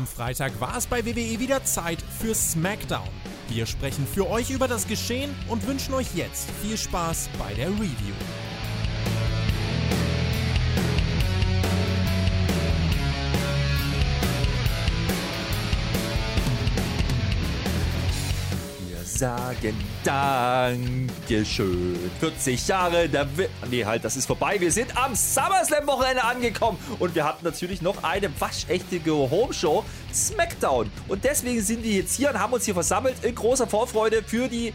Am Freitag war es bei WWE wieder Zeit für SmackDown. Wir sprechen für euch über das Geschehen und wünschen euch jetzt viel Spaß bei der Review. Wir sagen Dankeschön. 40 Jahre der Wi Nee, halt, das ist vorbei. Wir sind am SummerSlam-Wochenende angekommen. Und wir hatten natürlich noch eine waschechte Home-Show, SmackDown. Und deswegen sind wir jetzt hier und haben uns hier versammelt in großer Vorfreude für die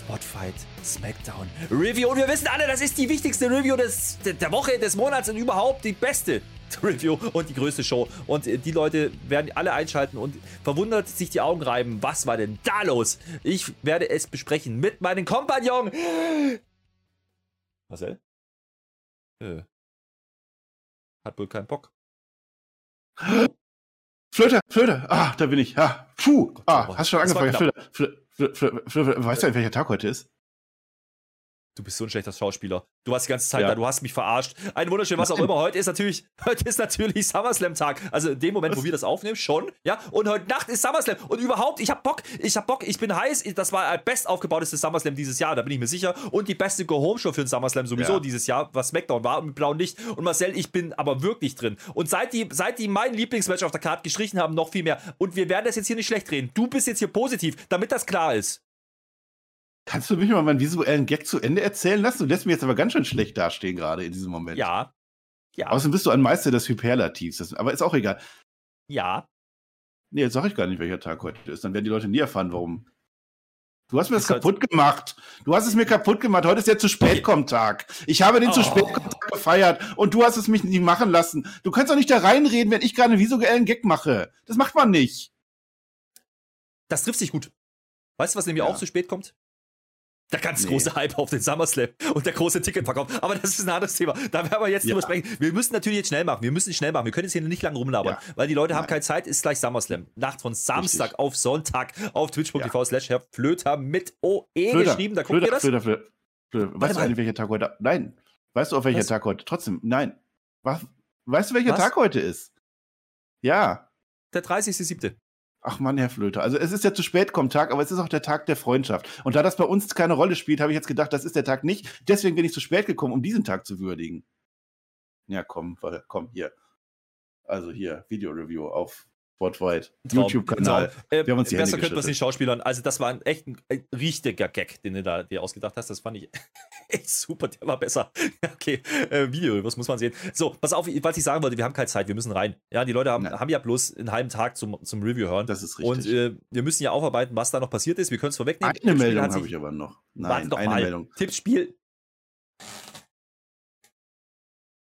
Spotfight SmackDown Review. Und wir wissen alle, das ist die wichtigste Review des, der Woche, des Monats und überhaupt die beste Review und die größte Show. Und äh, die Leute werden alle einschalten und verwundert sich die Augen reiben. Was war denn da los? Ich werde es besprechen mit meinem Kompagnon. Marcel? Äh. Hat wohl keinen Bock. Flöte, Flöte, ah, da bin ich. Ah, puh, ah, hast schon angefangen. knapp. Flöte, Flöte, Flöte, Flöte, weißt du, welcher Tag heute ist? Du bist so ein schlechter Schauspieler. Du warst die ganze Zeit Ja. da, du hast mich verarscht. Ein wunderschön, was auch immer. Heute ist natürlich, heute ist natürlich SummerSlam-Tag. Also in dem Moment, wo wir das aufnehmen, schon. Ja. Und heute Nacht ist SummerSlam. Und überhaupt, ich hab Bock, ich hab Bock, ich bin heiß. Das war ein best aufgebautestes SummerSlam dieses Jahr, da bin ich mir sicher. Und die beste Go-Home-Show für den SummerSlam sowieso Ja. dieses Jahr, was SmackDown war mit blauem Licht. Und Marcel, ich bin aber wirklich drin. Und seit die, seit die mein Lieblingsmatch auf der Karte gestrichen haben, noch viel mehr. Und wir werden das jetzt hier nicht schlecht reden. Du bist jetzt hier positiv, damit das klar ist. Kannst du mich mal meinen visuellen Gag zu Ende erzählen lassen? Du lässt mich jetzt aber ganz schön schlecht dastehen gerade in diesem Moment. Ja. Ja. Außerdem bist du ein Meister des Hyperlativs. Das, aber ist auch egal. ja. Nee, jetzt sage ich gar nicht, welcher Tag heute ist. Dann werden die Leute nie erfahren, warum. Du hast mir das halt- kaputt gemacht. Du hast es mir kaputt gemacht. Heute ist der zu spät kommt Tag. Ich habe den zu Oh. spät kommt Tag gefeiert und du hast es mich nie machen lassen. Du kannst doch nicht da reinreden, wenn ich gerade einen visuellen Gag mache. Das macht man nicht. Das trifft sich gut. Weißt du, was nämlich Ja. auch zu spät kommt? Der ganz Nee. große Hype auf den SummerSlam und der große Ticketverkauf. Aber das ist ein anderes Thema. Da werden wir jetzt Ja. drüber sprechen. Wir müssen natürlich jetzt schnell machen. Wir müssen schnell machen. Wir können jetzt hier nicht lang rumlabern, Ja. weil die Leute haben Nein. keine Zeit. Ist gleich SummerSlam. Nacht von Samstag Richtig. auf Sonntag auf twitch.tv slash Herr Flöter mit OE Flöter, geschrieben. Da guckt Flöter, ihr das? Flöter, Flöter, Flöter. Weißt du mal. eigentlich, welcher Tag heute Nein. Weißt du, auf welcher Was? Tag heute? Trotzdem, nein. Was? Weißt du, welcher Was? Tag heute ist? Ja. Der 30.07. Ach Mann, Herr Flöter. Also es ist ja zu spät kommt Tag, aber es ist auch der Tag der Freundschaft. Und da das bei uns keine Rolle spielt, habe ich jetzt gedacht, das ist der Tag nicht. Deswegen bin ich zu spät gekommen, um diesen Tag zu würdigen. Ja, komm, komm, hier. Also hier, Video-Review auf Traum, YouTube-Kanal. Traum. Äh, Wir haben uns die besser könnte man es nicht schauspielern. Also, das war ein echt ein, ein richtiger Gag, den du da dir ausgedacht hast. Das fand ich echt super. Der war besser. Okay, äh, Video, was muss man sehen? So, pass auf, was ich sagen wollte, wir haben keine Zeit, wir müssen rein. Ja, die Leute haben, Nein. haben ja bloß einen halben Tag zum, zum Review hören. Das ist Und richtig. äh, wir müssen ja aufarbeiten, was da noch passiert ist. Wir können es vorwegnehmen. eine Tippspiel Meldung habe ich aber noch. Warte Nein, doch eine mal. Meldung. Tippspiel.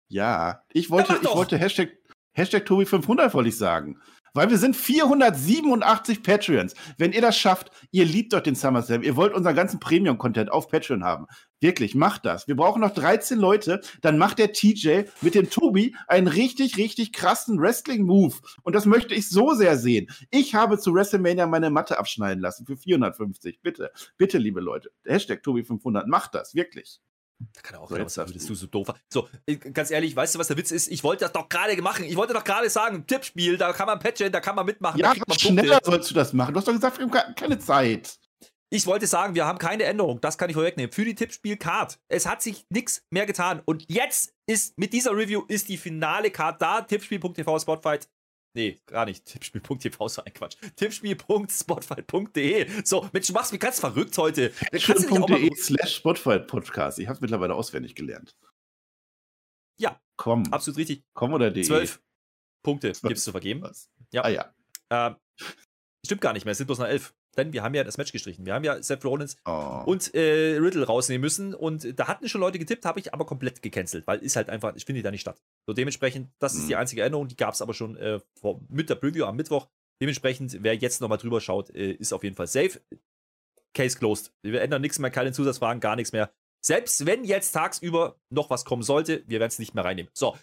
Ja, ich wollte, mach ich wollte Hashtag, Hashtag Tobi500 wollte ich sagen. Weil wir sind 487 Patreons. Wenn ihr das schafft, ihr liebt doch den SummerSlam, ihr wollt unseren ganzen Premium-Content auf Patreon haben. Wirklich, macht das. Wir brauchen noch 13 Leute, dann macht der TJ mit dem Tobi einen richtig, richtig krassen Wrestling-Move. Und das möchte ich so sehr sehen. Ich habe zu WrestleMania meine Matte abschneiden lassen für 450. Bitte, bitte, liebe Leute. Hashtag Tobi500, macht das, wirklich. Da kann er auch So, jetzt was sagen, dass du. so doof. So, äh, ganz ehrlich, weißt du, was der Witz ist? Ich wollte das doch gerade machen. Ich wollte doch gerade sagen, Tippspiel, da kann man patchen, da kann man mitmachen, Ja, man schneller Punkte. sollst du das machen. Du hast doch gesagt, wir haben ke- keine Zeit. Ich wollte sagen, wir haben keine Änderung, das kann ich vorwegnehmen, für die Tippspiel-Card. Es hat sich nichts mehr getan. Und jetzt ist, mit dieser Review ist die finale Card da. Tippspiel.tv Spotfight. Nee, gar nicht. Tippspiel.tv ist ein Quatsch. Tippspiel.spotfight.de. So, Mensch, du machst mich ganz verrückt heute. Patreon.de slash Spotify Podcast. Ich habe mittlerweile auswendig gelernt. Ja. Komm. Absolut richtig. Komm oder de. Zwölf Punkte Zwölf. gibt's zu vergeben. Was? Ja. Ah ja. Ähm, stimmt gar nicht mehr, es sind bloß noch elf. Denn wir haben ja das Match gestrichen. Wir haben ja Seth Rollins Oh. und äh, Riddle rausnehmen müssen. Und da hatten schon Leute getippt, habe ich aber komplett gecancelt, weil ist halt einfach, ich finde da nicht statt. So dementsprechend, das ist Mhm. die einzige Änderung, die gab es aber schon äh, vor, mit der Preview am Mittwoch. Dementsprechend, wer jetzt nochmal drüber schaut, äh, ist auf jeden Fall safe. Case closed. Wir ändern nichts mehr, keine Zusatzfragen, gar nichts mehr. Selbst wenn jetzt tagsüber noch was kommen sollte, wir werden es nicht mehr reinnehmen. So.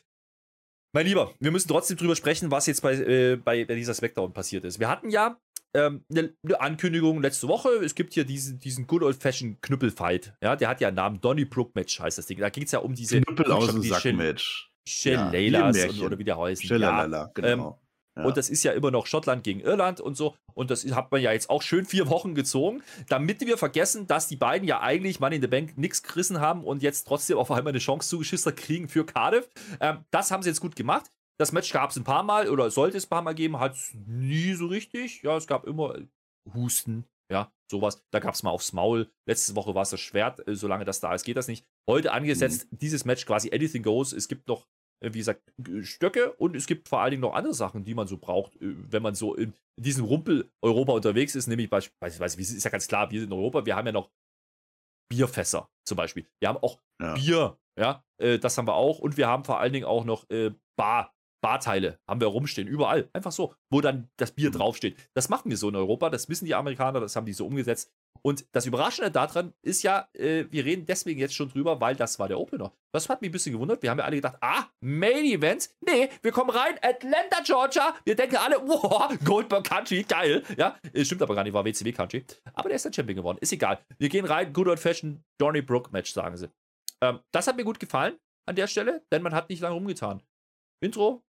Mein Lieber, wir müssen trotzdem drüber sprechen, was jetzt bei, äh, bei dieser Smackdown passiert ist. Wir hatten ja ähm, eine, eine Ankündigung letzte Woche. Es gibt hier diesen, diesen Good Old Fashioned Knüppelfight. Ja, der hat ja einen Namen. Donny Brook Match heißt das Ding. Da ging es ja um diese Knüppel aus dem Sack Match. Shell Ja, oder wie der heißt. Schalalala, Ja, ähm, genau. Ja. Und das ist ja immer noch Schottland gegen Irland und so. Und das hat man ja jetzt auch schön vier Wochen gezogen, damit wir vergessen, dass die beiden ja eigentlich Money in the Bank nichts gerissen haben und jetzt trotzdem auf einmal eine Chance zugeschistert kriegen für Cardiff. Ähm, das haben sie jetzt gut gemacht. Das Match gab es ein paar Mal oder sollte es ein paar Mal geben, hat es nie so richtig. Ja, es gab immer Husten, ja, sowas. Da gab es mal aufs Maul. Letzte Woche war es das Schwert, äh, solange das da ist, geht das nicht. Heute angesetzt, mhm. dieses Match quasi Anything Goes. Es gibt noch äh, wie gesagt, Stöcke und es gibt vor allen Dingen noch andere Sachen, die man so braucht, äh, wenn man so in diesem Rumpel Europa unterwegs ist, nämlich beispielsweise, ist ja ganz klar, wir sind in Europa, wir haben ja noch Bierfässer zum Beispiel. Wir haben auch ja. Bier, ja, äh, das haben wir auch und wir haben vor allen Dingen auch noch Bar, Barteile haben wir rumstehen, überall. Einfach so, wo dann das Bier mhm. draufsteht. Das machen wir so in Europa, das wissen die Amerikaner, das haben die so umgesetzt. Und das Überraschende daran ist ja, äh, wir reden deswegen jetzt schon drüber, weil das war der Opener. Das hat mich ein bisschen gewundert. Wir haben ja alle gedacht, ah, Main Event. Nee, wir kommen rein, Atlanta, Georgia. Wir denken alle, wow, Goldberg Country, geil. Ja, äh, stimmt aber gar nicht, war WCW Country. Aber der ist der Champion geworden. Ist egal. Wir gehen rein, Good Old Fashioned Johnny Brook Match, sagen sie. Ähm, das hat mir gut gefallen an der Stelle, denn man hat nicht lange rumgetan. Intro,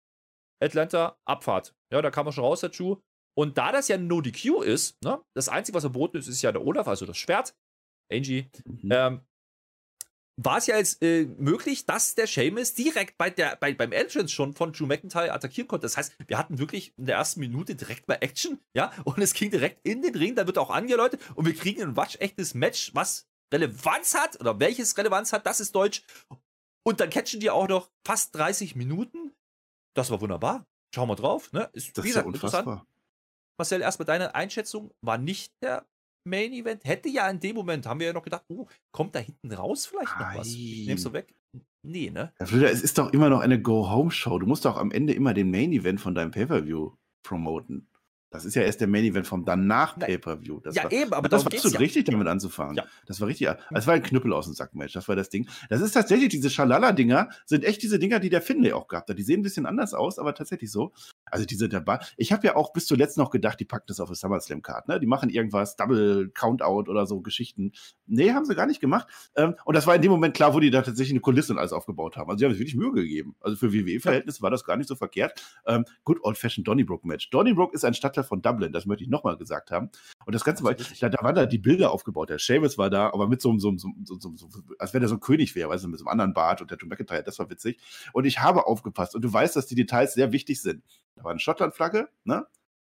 Atlanta, Abfahrt. Ja, da kam man schon raus dazu. Und da das ja No DQ ist, ne, das Einzige, was verboten ist, ist ja der Olaf, also das Schwert. Angie. Mhm. Ähm, war es ja jetzt äh, möglich, dass der Seamus direkt bei der, bei, beim Entrance schon von Drew McIntyre attackieren konnte. Das heißt, wir hatten wirklich in der ersten Minute direkt mal Action, ja, und es ging direkt in den Ring, da wird auch angeläutet und wir kriegen ein watschechtes Match, was Relevanz hat, oder welches Relevanz hat, das ist Deutsch. Und dann catchen die auch noch fast 30 Minuten. Das war wunderbar. Schauen wir drauf, ne? Ist, das ist ja unfassbar. Marcel, erstmal deine Einschätzung, war nicht der Main Event. Hätte ja in dem Moment, haben wir ja noch gedacht, oh, kommt da hinten raus vielleicht noch was? Nimmst du weg? Nee, ne? Ja, Flöder, es ist doch immer noch eine Go-Home-Show. Du musst doch am Ende immer den Main Event von deinem Pay-Per-View promoten. Das ist ja erst der Main Event vom danach Pay-Per-View. Ja, war, eben, aber das war absolut ja. richtig, damit anzufangen. Ja. Das war richtig. Das war ein Knüppel aus dem Sack-Match. Das war das Ding. Das ist tatsächlich, diese Schalala-Dinger sind echt diese Dinger, die der Finlay auch gehabt hat. Die sehen ein bisschen anders aus, aber tatsächlich so. Also diese Bar. Ich habe ja auch bis zuletzt noch gedacht, die packen das auf eine SummerSlam-Card. Ne? Die machen irgendwas, Double Countout oder so Geschichten. Nee, haben sie gar nicht gemacht. Ähm, und das war in dem Moment klar, wo die da tatsächlich eine Kulisse und alles aufgebaut haben. Also sie haben sich wirklich Mühe gegeben. Also für WWE-Verhältnisse war das gar nicht so verkehrt. Ähm, good old-fashioned Donnybrook-Match. Donnybrook ist ein Stadtteil von Dublin. Das möchte ich nochmal gesagt haben. Und das Ganze war, da, da waren da die Bilder aufgebaut. Der Seamus war da, aber mit so einem, so, so, so, so als wenn er so ein König wäre, weißt du, mit so einem anderen Bart und der Tom McIntyre, das war witzig. Und ich habe aufgepasst und du weißt, dass die Details sehr wichtig sind. Da war eine Schottland-Flagge, ne?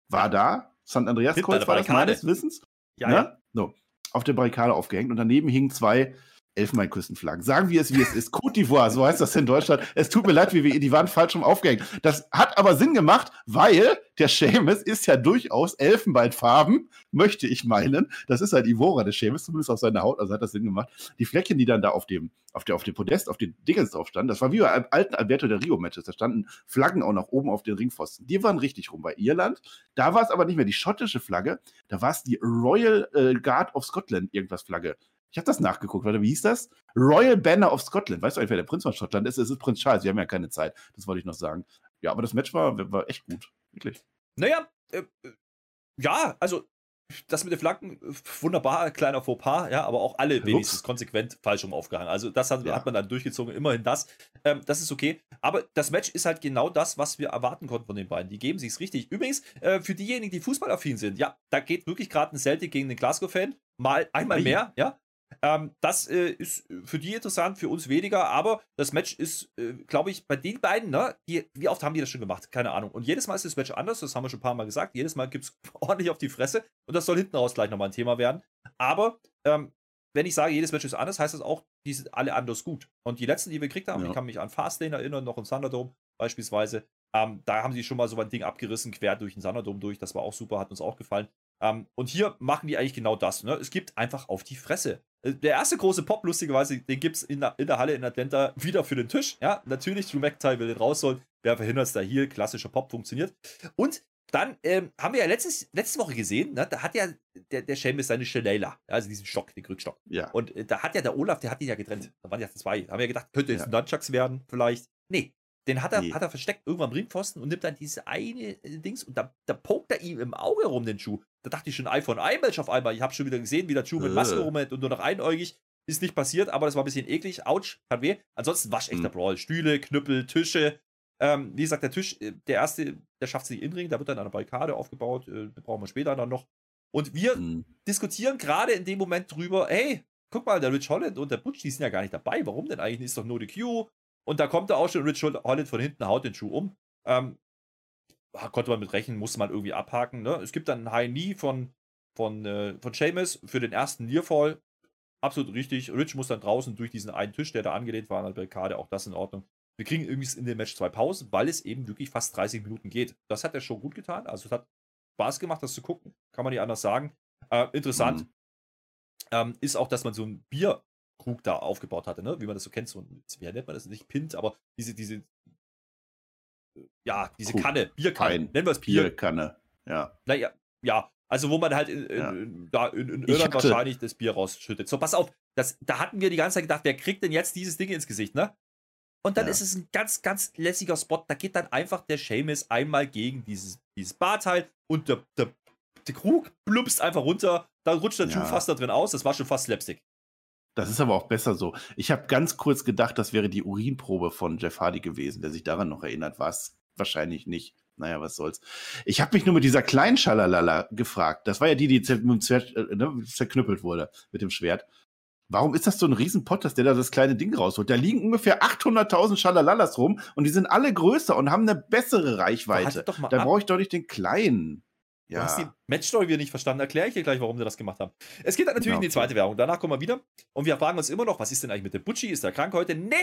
War da. St. Andreas Kreuz war das meines Wissens. Ja, ne? ja. So, auf der Barrikade aufgehängt und daneben hingen zwei Elfenbeinküstenflaggen. Sagen wir es, wie es ist. Côte d'Ivoire, so heißt das in Deutschland. Es tut mir leid, wie wir, die waren falsch rum aufgehängt. Das hat aber Sinn gemacht, weil der Seamus ist ja durchaus Elfenbeinfarben, möchte ich meinen. Das ist halt Ivora, der Seamus, zumindest auf seiner Haut, also hat das Sinn gemacht. Die Fleckchen, die dann da auf dem, auf der, auf dem Podest, auf den Dingens drauf standen, das war wie bei alten Alberto del Rio Matches. Da standen Flaggen auch nach oben auf den Ringpfosten. Die waren richtig rum. Bei Irland, da war es aber nicht mehr die schottische Flagge, da war es die Royal äh, Guard of Scotland, irgendwas Flagge. Ich habe das nachgeguckt, warte, wie hieß das? Royal Banner of Scotland. Weißt du eigentlich, wer der Prinz von Schottland ist? Es ist Prinz Charles. Wir haben ja keine Zeit. Das wollte ich noch sagen. Ja, aber das Match war, war echt gut. Wirklich. Naja, äh, ja, also das mit den Flaggen, wunderbar, kleiner Fauxpas, ja, aber auch alle wenigstens konsequent falsch rum aufgehangen. Also das hat, ja. hat, man dann durchgezogen, immerhin das. Ähm, das ist okay. Aber das Match ist halt genau das, was wir erwarten konnten von den beiden. Die geben sich's richtig. Übrigens, äh, für diejenigen, die fußballaffin sind, ja, da geht wirklich gerade ein Celtic gegen den Glasgow-Fan. Mal einmal mehr, ja. Ähm, das äh, ist für die interessant, für uns weniger, aber das Match ist, äh, glaube ich, bei den beiden, ne, die, wie oft haben die das schon gemacht? Keine Ahnung. Und jedes Mal ist das Match anders, das haben wir schon ein paar Mal gesagt. Jedes Mal gibt es ordentlich auf die Fresse und das soll hinten raus gleich nochmal ein Thema werden. Aber ähm, wenn ich sage, jedes Match ist anders, heißt das auch, die sind alle anders gut. Und die letzten, die wir gekriegt haben, ja. ich kann mich an Fastlane erinnern, noch im Thunderdome beispielsweise, ähm, da haben sie schon mal so ein Ding abgerissen, quer durch den Thunderdome durch. Das war auch super, hat uns auch gefallen. Ähm, und hier machen die eigentlich genau das. Ne? Es gibt einfach auf die Fresse. Der erste große Pop, lustigerweise, den gibt es in, in, der Halle in Atlanta wieder für den Tisch. Ja, natürlich, Drew McIntyre will den raus soll. Wer verhindert es da hier? Klassischer Pop funktioniert. Und dann ähm, haben wir ja letztes, letzte Woche gesehen, ne, da hat ja der, der Seamus seine Shillelagh, also diesen Stock, den Krückstock. Ja. Und äh, da hat ja der Olaf, der hat ihn ja getrennt. Da waren ja zwei. Da haben wir ja gedacht, könnte jetzt ja. Nunchucks werden, vielleicht. Nee, den hat er, nee. hat er versteckt irgendwann am Ringpfosten und nimmt dann diese eine äh, Dings und da, da pokt er ihm im Auge rum, den Schuh. Da dachte ich schon, iPhone iMatch auf einmal. Ich habe schon wieder gesehen, wie der Schuh mit äh. Maske rumhält und nur noch einäugig. Ist nicht passiert, aber das war ein bisschen eklig. Autsch, hat weh. Ansonsten waschechter mhm. Brawl. Stühle, Knüppel, Tische. Ähm, wie gesagt, der Tisch, äh, der erste, der schafft sich in den Ring, da wird dann eine Barrikade aufgebaut, äh, brauchen wir später dann noch. Und wir mhm. diskutieren gerade in dem Moment drüber, hey, guck mal, der Rich Holland und der Butch, die sind ja gar nicht dabei. Warum denn eigentlich? Ist doch nur die Q. Und da kommt er auch schon, Rich Holland von hinten haut den Schuh um. Ähm, konnte man mit rechnen, musste man irgendwie abhaken. Ne? Es gibt dann einen High Knee von, von, äh, von Seamus für den ersten Nearfall. Absolut richtig. Rich muss dann draußen durch diesen einen Tisch, der da angelehnt war an der Barrikade, auch das in Ordnung. Wir kriegen irgendwie in dem Match zwei Pausen, weil es eben wirklich fast 30 Minuten geht. Das hat der Show gut getan. Also es hat Spaß gemacht, das zu gucken. Kann man nicht anders sagen. Äh, interessant mhm. ähm, ist auch, dass man so ein Bierkrug da aufgebaut hatte, ne? wie man das so kennt. So ein, wie nennt man das? Nicht Pint, aber diese, diese, ja, diese Krug. Kanne, Bierkanne. Nennen wir es Bier. Bierkanne, ja. Naja, ja. Also, wo man halt in, in, ja. da in, in Irland wahrscheinlich das Bier rausschüttet. So, pass auf, das, da hatten wir die ganze Zeit gedacht, wer kriegt denn jetzt dieses Ding ins Gesicht, ne? Und dann ja. ist es ein ganz, ganz lässiger Spot. Da geht dann einfach der Seamus einmal gegen dieses, dieses Barteil und der, der, der Krug plumpst einfach runter. Dann rutscht der ja. Schuh fast da drin aus. Das war schon fast Slapstick. Das ist aber auch besser so. Ich habe ganz kurz gedacht, das wäre die Urinprobe von Jeff Hardy gewesen, der sich daran noch erinnert. War es wahrscheinlich nicht. Naja, was soll's. Ich habe mich nur mit dieser kleinen Schalalala gefragt. Das war ja die, die zer äh, ne, zerknüppelt wurde mit dem Schwert. Warum ist das so ein Riesenpott, dass der da das kleine Ding rausholt? Da liegen ungefähr 800.000 Schalalalas rum und die sind alle größer und haben eine bessere Reichweite. Da brauche ich doch nicht den kleinen. Ja. Du hast die Matchstory wieder nicht verstanden. Erkläre ich dir gleich, warum sie das gemacht haben. Es geht dann natürlich genau. in die zweite Werbung. Danach kommen wir wieder. Und wir fragen uns immer noch, was ist denn eigentlich mit dem Butchi? Ist der krank heute? Nee!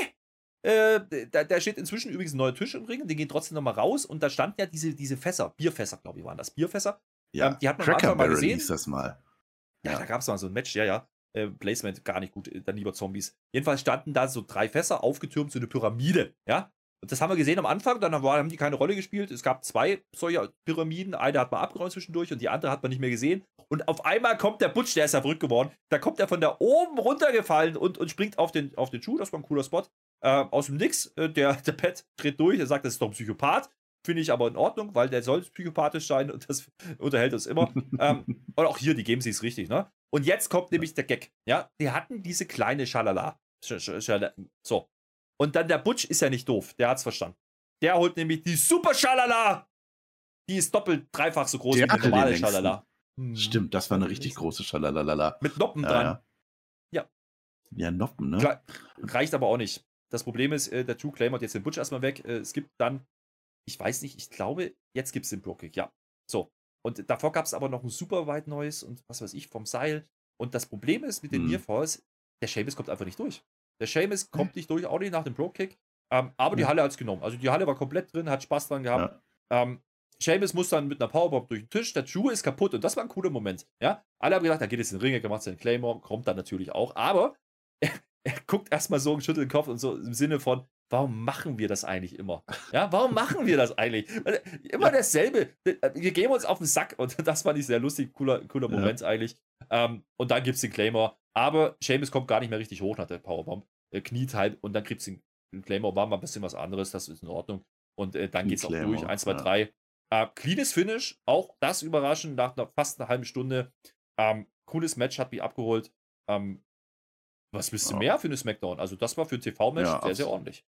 Äh, da, da, steht inzwischen übrigens ein neuer Tisch im Ring. Den geht trotzdem nochmal raus. Und da standen ja diese, diese Fässer. Bierfässer, glaube ich, waren das. Bierfässer. Ja, ähm, die hat man am Anfang mal gesehen. Hieß das mal. Ja, ja. da gab es mal so ein Match. Ja, ja äh, Placement gar nicht gut, äh, dann lieber Zombies. Jedenfalls standen da so drei Fässer aufgetürmt, so eine Pyramide, ja. Und das haben wir gesehen am Anfang, dann haben die keine Rolle gespielt. Es gab zwei solcher Pyramiden, eine hat man abgeräumt zwischendurch und die andere hat man nicht mehr gesehen. Und auf einmal kommt der Butch, der ist ja verrückt geworden. Da kommt er von da oben runtergefallen und, und springt auf den, auf den Schuh, das war ein cooler Spot. Äh, aus dem Nix, äh, der, der Pet dreht durch, er sagt, das ist doch ein Psychopath. Finde ich aber in Ordnung, weil der soll psychopathisch sein und das unterhält uns immer. ähm, und auch hier, die geben sie es richtig, ne? Und jetzt kommt nämlich der Gag. Ja, die hatten diese kleine Schalala. So. Und dann der Butch ist ja nicht doof. Der hat's verstanden. Der holt nämlich die Super Schalala. Die ist doppelt, dreifach so groß der wie die normale Schalala. Hm. Stimmt, das war eine richtig große Schalalala. Mit Noppen ja, dran. Ja. ja. Ja, Noppen, ne? Klar, reicht aber auch nicht. Das Problem ist, äh, der True Claim hat jetzt den Butch erstmal weg. Äh, es gibt dann, ich weiß nicht, ich glaube, jetzt gibt es den Brokick, ja. So. Und davor gab es aber noch ein super weit neues und was weiß ich vom Seil. Und das Problem ist mit den hm. Nearfalls, der Seamus kommt einfach nicht durch. Der Seamus hm. kommt nicht durch, auch nicht nach dem Pro-Kick. Ähm, aber die Halle hat es genommen. Also die Halle war komplett drin, hat Spaß dran gehabt. Ja. Ähm, Seamus muss dann mit einer Powerbomb durch den Tisch, der Drew ist kaputt und das war ein cooler Moment. Ja, alle haben gedacht, da geht es in den Ring, er macht seinen Claymore, kommt dann natürlich auch, aber er, er guckt erstmal so und schüttelt den Kopf und so im Sinne von, warum machen wir das eigentlich immer? Ja, warum machen wir das eigentlich? Immer ja. dasselbe. Wir gehen uns auf den Sack und das fand ich sehr lustig, cooler, cooler ja. Moment eigentlich. Ähm, und dann gibt es den Claymore. Aber Seamus kommt gar nicht mehr richtig hoch nach der Powerbomb. Er kniet halt und dann gibt es den, Claymore. War mal ein bisschen was anderes, das ist in Ordnung. Und äh, dann geht es auch durch. 1, 2, 3. Äh, cleanes Finish, auch das überraschend nach einer, fast einer halben Stunde. Ähm, cooles Match hat mich abgeholt. Ähm, was willst du ja. mehr für eine Smackdown? Also, das war für ein TV-Match ja, sehr, sehr ordentlich.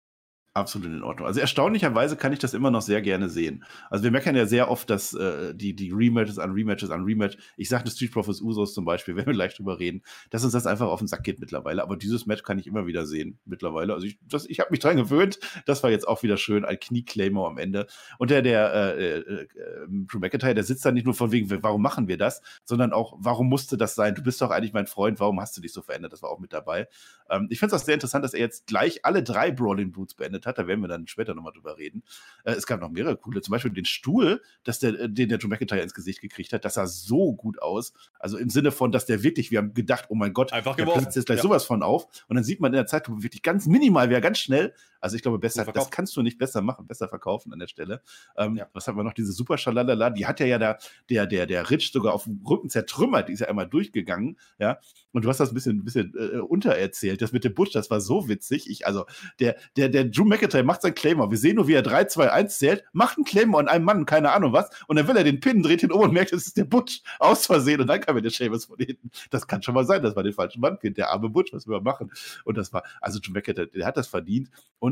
Absolut in Ordnung. Also erstaunlicherweise kann ich das immer noch sehr gerne sehen. Also wir merken ja sehr oft, dass äh, die, die Rematches an Rematches an Rematch, ich sagte Street Profits Usos zum Beispiel, wenn wir gleich drüber reden, dass uns das einfach auf den Sack geht mittlerweile. Aber dieses Match kann ich immer wieder sehen mittlerweile. Also ich, ich habe mich dran gewöhnt. Das war jetzt auch wieder schön, ein Knie-Claimer am Ende. Und der, der äh, äh, Drew McIntyre, der sitzt da nicht nur von wegen, warum machen wir das, sondern auch, warum musste das sein? Du bist doch eigentlich mein Freund, warum hast du dich so verändert? Das war auch mit dabei. Ähm, ich finde es auch sehr interessant, dass er jetzt gleich alle drei Brawling Boots beendet hat. Da werden wir dann später nochmal drüber reden. Äh, es gab noch mehrere coole, zum Beispiel den Stuhl, dass der, äh, den der Drew McIntyre ins Gesicht gekriegt hat. Das sah so gut aus. Also im Sinne von, dass der wirklich, wir haben gedacht, oh mein Gott, Einfach platzt jetzt gleich ja. sowas von auf. Und dann sieht man in der Zeit wirklich ganz minimal, wer ganz schnell. Also ich glaube, besser, das kannst du nicht besser machen, besser verkaufen an der Stelle. Ähm, ja. Was haben wir noch? Diese super Schalalala, die hat ja ja der, der, der, der Rich sogar auf dem Rücken zertrümmert, die ist ja einmal durchgegangen, ja. Und du hast das ein bisschen, ein bisschen äh, untererzählt. Das mit dem Busch, das war so witzig. Ich, also, der, der, der Drew McIntyre macht seinen Claymore. Wir sehen nur, wie er 3, 2, 1 zählt, macht einen Claymore an einem Mann, keine Ahnung was. Und dann will er den Pin, dreht ihn um und merkt, es ist der Butch aus Versehen. Und dann kam er der Seamus von hinten. Das kann schon mal sein, das war den falschen Mann, der arme Butch, was wir machen. Und das war, also Drew McIntyre, der hat das verdient. Und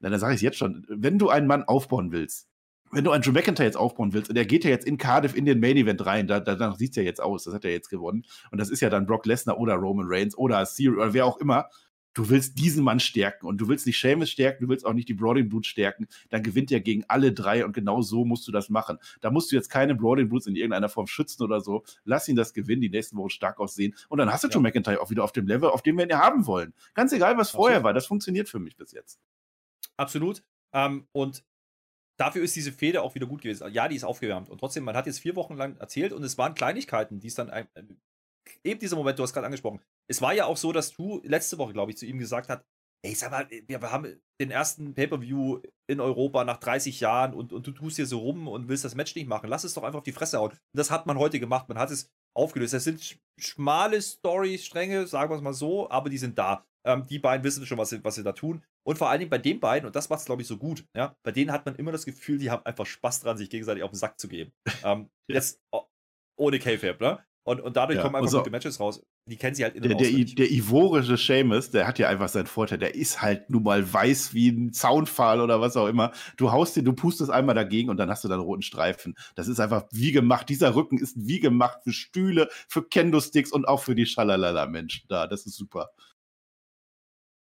dann sage ich es jetzt schon, wenn du einen Mann aufbauen willst, wenn du einen Drew McIntyre jetzt aufbauen willst, und er geht ja jetzt in Cardiff in den Main Event rein, da, danach sieht es ja jetzt aus, das hat er jetzt gewonnen. Und das ist ja dann Brock Lesnar oder Roman Reigns oder Siri oder wer auch immer. Du willst diesen Mann stärken und du willst nicht Seamus stärken, du willst auch nicht die Brawling Brutes stärken, dann gewinnt er gegen alle drei und genau so musst du das machen. Da musst du jetzt keine Brawling Brutes in irgendeiner Form schützen oder so. Lass ihn das gewinnen, die nächsten Wochen stark aussehen und dann hast du ja. Drew McIntyre auch wieder auf dem Level, auf dem wir ihn haben wollen. Ganz egal, was vorher war, das funktioniert für mich bis jetzt. Absolut. Ähm, und dafür ist diese Fehde auch wieder gut gewesen. Ja, die ist aufgewärmt. Und trotzdem, man hat jetzt vier Wochen lang erzählt und es waren Kleinigkeiten, die es dann. Ein, eben dieser Moment, du hast gerade angesprochen. Es war ja auch so, dass du letzte Woche, glaube ich, zu ihm gesagt hast: Ey, sag mal, wir haben den ersten Pay-Per-View in Europa nach 30 Jahren und, und du tust hier so rum und willst das Match nicht machen. Lass es doch einfach auf die Fresse hauen. Und das hat man heute gemacht. Man hat es aufgelöst. Das sind schmale Story-Stränge, sagen wir es mal so, aber die sind da. Ähm, die beiden wissen schon, was sie, was sie da tun. Und vor allen Dingen bei den beiden, und das macht es, glaube ich, so gut, ja, bei denen hat man immer das Gefühl, die haben einfach Spaß dran, sich gegenseitig auf den Sack zu geben. ähm, jetzt ohne K-Fab, ne? Und, und dadurch ja, kommen einfach so, gute Matches raus. Die kennen sie halt in der, der, der ivorische Seamus, der hat ja einfach seinen Vorteil. Der ist halt nun mal weiß wie ein Zaunpfahl oder was auch immer. Du haust dir, du pustest einmal dagegen und dann hast du dann roten Streifen. Das ist einfach wie gemacht. Dieser Rücken ist wie gemacht für Stühle, für Kendo-Sticks und auch für die Schalalala-Menschen da. Das ist super.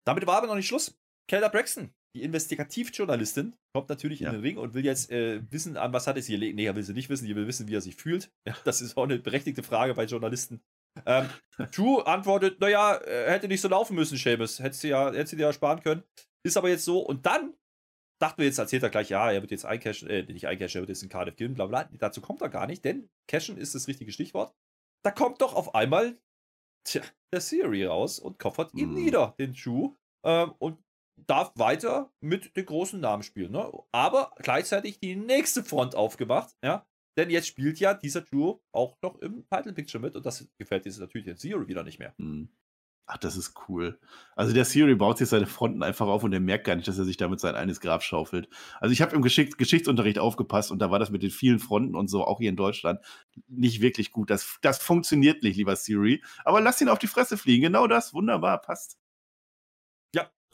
Damit war aber noch nicht Schluss. Kelda Braxton, die Investigativjournalistin, kommt natürlich ja. in den Ring und will jetzt äh, wissen, an was hat es hier liegt. Nee, er will sie nicht wissen, die will wissen, wie er sich fühlt. Ja, das ist auch eine berechtigte Frage bei Journalisten. Ähm, Drew antwortet, naja, er hätte nicht so laufen müssen, Seamus. Hättest du ja, hättest du dir ja sparen können. Ist aber jetzt so. Und dann dachten wir jetzt, erzählt er gleich, ja, er wird jetzt eincashen, äh, nicht eincashen, er wird jetzt in Cardiff gehen, bla bla. Dazu kommt er gar nicht, denn cashen ist das richtige Stichwort. Da kommt doch auf einmal tja, der Siri raus und koffert ihn mhm. nieder, den Drew ähm, und darf weiter mit den großen Namen spielen. Ne? Aber gleichzeitig die nächste Front aufgemacht, ja. Denn jetzt spielt ja dieser Duo auch noch im Title Picture mit und das gefällt jetzt natürlich den Zero wieder nicht mehr. Mhm. Ach, das ist cool. Also der Siri baut sich seine Fronten einfach auf und er merkt gar nicht, dass er sich damit sein eines Grab schaufelt. Also ich habe im Geschick Geschichtsunterricht aufgepasst und da war das mit den vielen Fronten und so, auch hier in Deutschland, nicht wirklich gut. Das, das funktioniert nicht, lieber Siri. Aber lass ihn auf die Fresse fliegen. Genau das. Wunderbar, passt.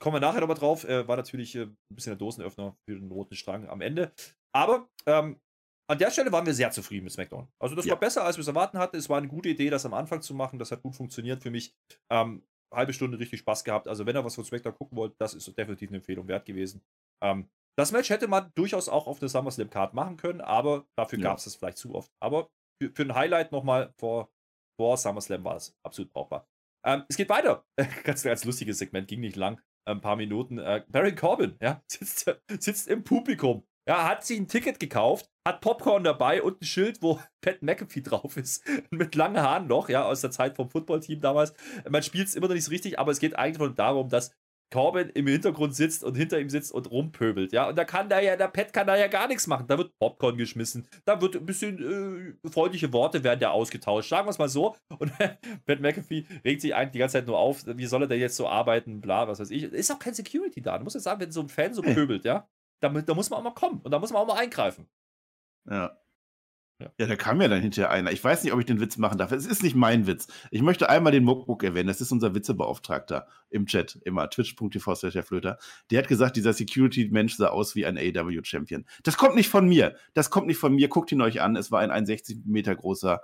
Kommen wir nachher nochmal drauf. Äh, war natürlich äh, ein bisschen der Dosenöffner für den roten Strang am Ende. Aber ähm, an der Stelle waren wir sehr zufrieden mit SmackDown. Also das ja. war besser, als wir es erwarten hatten. Es war eine gute Idee, das am Anfang zu machen. Das hat gut funktioniert für mich. Ähm, halbe Stunde richtig Spaß gehabt. Also wenn ihr was von SmackDown gucken wollt, das ist definitiv eine Empfehlung wert gewesen. Ähm, das Match hätte man durchaus auch auf der SummerSlam Card machen können, aber dafür ja. gab es es vielleicht zu oft. Aber für, für ein Highlight nochmal vor, vor SummerSlam war es absolut brauchbar. Ähm, es geht weiter. ganz, ganz lustiges Segment, ging nicht lang ein paar Minuten. Äh, Baron Corbin, ja, sitzt, sitzt im Publikum. Ja, hat sich ein Ticket gekauft, hat Popcorn dabei und ein Schild, wo Pat McAfee drauf ist. Mit langen Haaren noch, ja, aus der Zeit vom Footballteam damals. Man spielt es immer noch nicht so richtig, aber es geht eigentlich darum, dass Corbin im Hintergrund sitzt und hinter ihm sitzt und rumpöbelt, ja. Und da kann da ja, der Pat kann da ja gar nichts machen. Da wird Popcorn geschmissen, da wird ein bisschen äh, freundliche Worte werden ja ausgetauscht, sagen wir es mal so. Und Pat McAfee regt sich eigentlich die ganze Zeit nur auf, wie soll er denn jetzt so arbeiten, bla, was weiß ich. Ist auch kein Security da. Du musst ja sagen, wenn so ein Fan so pöbelt, ja, da, da muss man auch mal kommen und da muss man auch mal eingreifen. Ja. Ja. ja, da kam ja dann hinterher einer. Ich weiß nicht, ob ich den Witz machen darf. Es ist nicht mein Witz. Ich möchte einmal den Muckbook erwähnen. Das ist unser Witzebeauftragter im Chat, immer twitch.tv Flöter. Der hat gesagt, dieser Security-Mensch sah aus wie ein AW-Champion. Das kommt nicht von mir. Das kommt nicht von mir. Guckt ihn euch an. Es war ein 61 Meter großer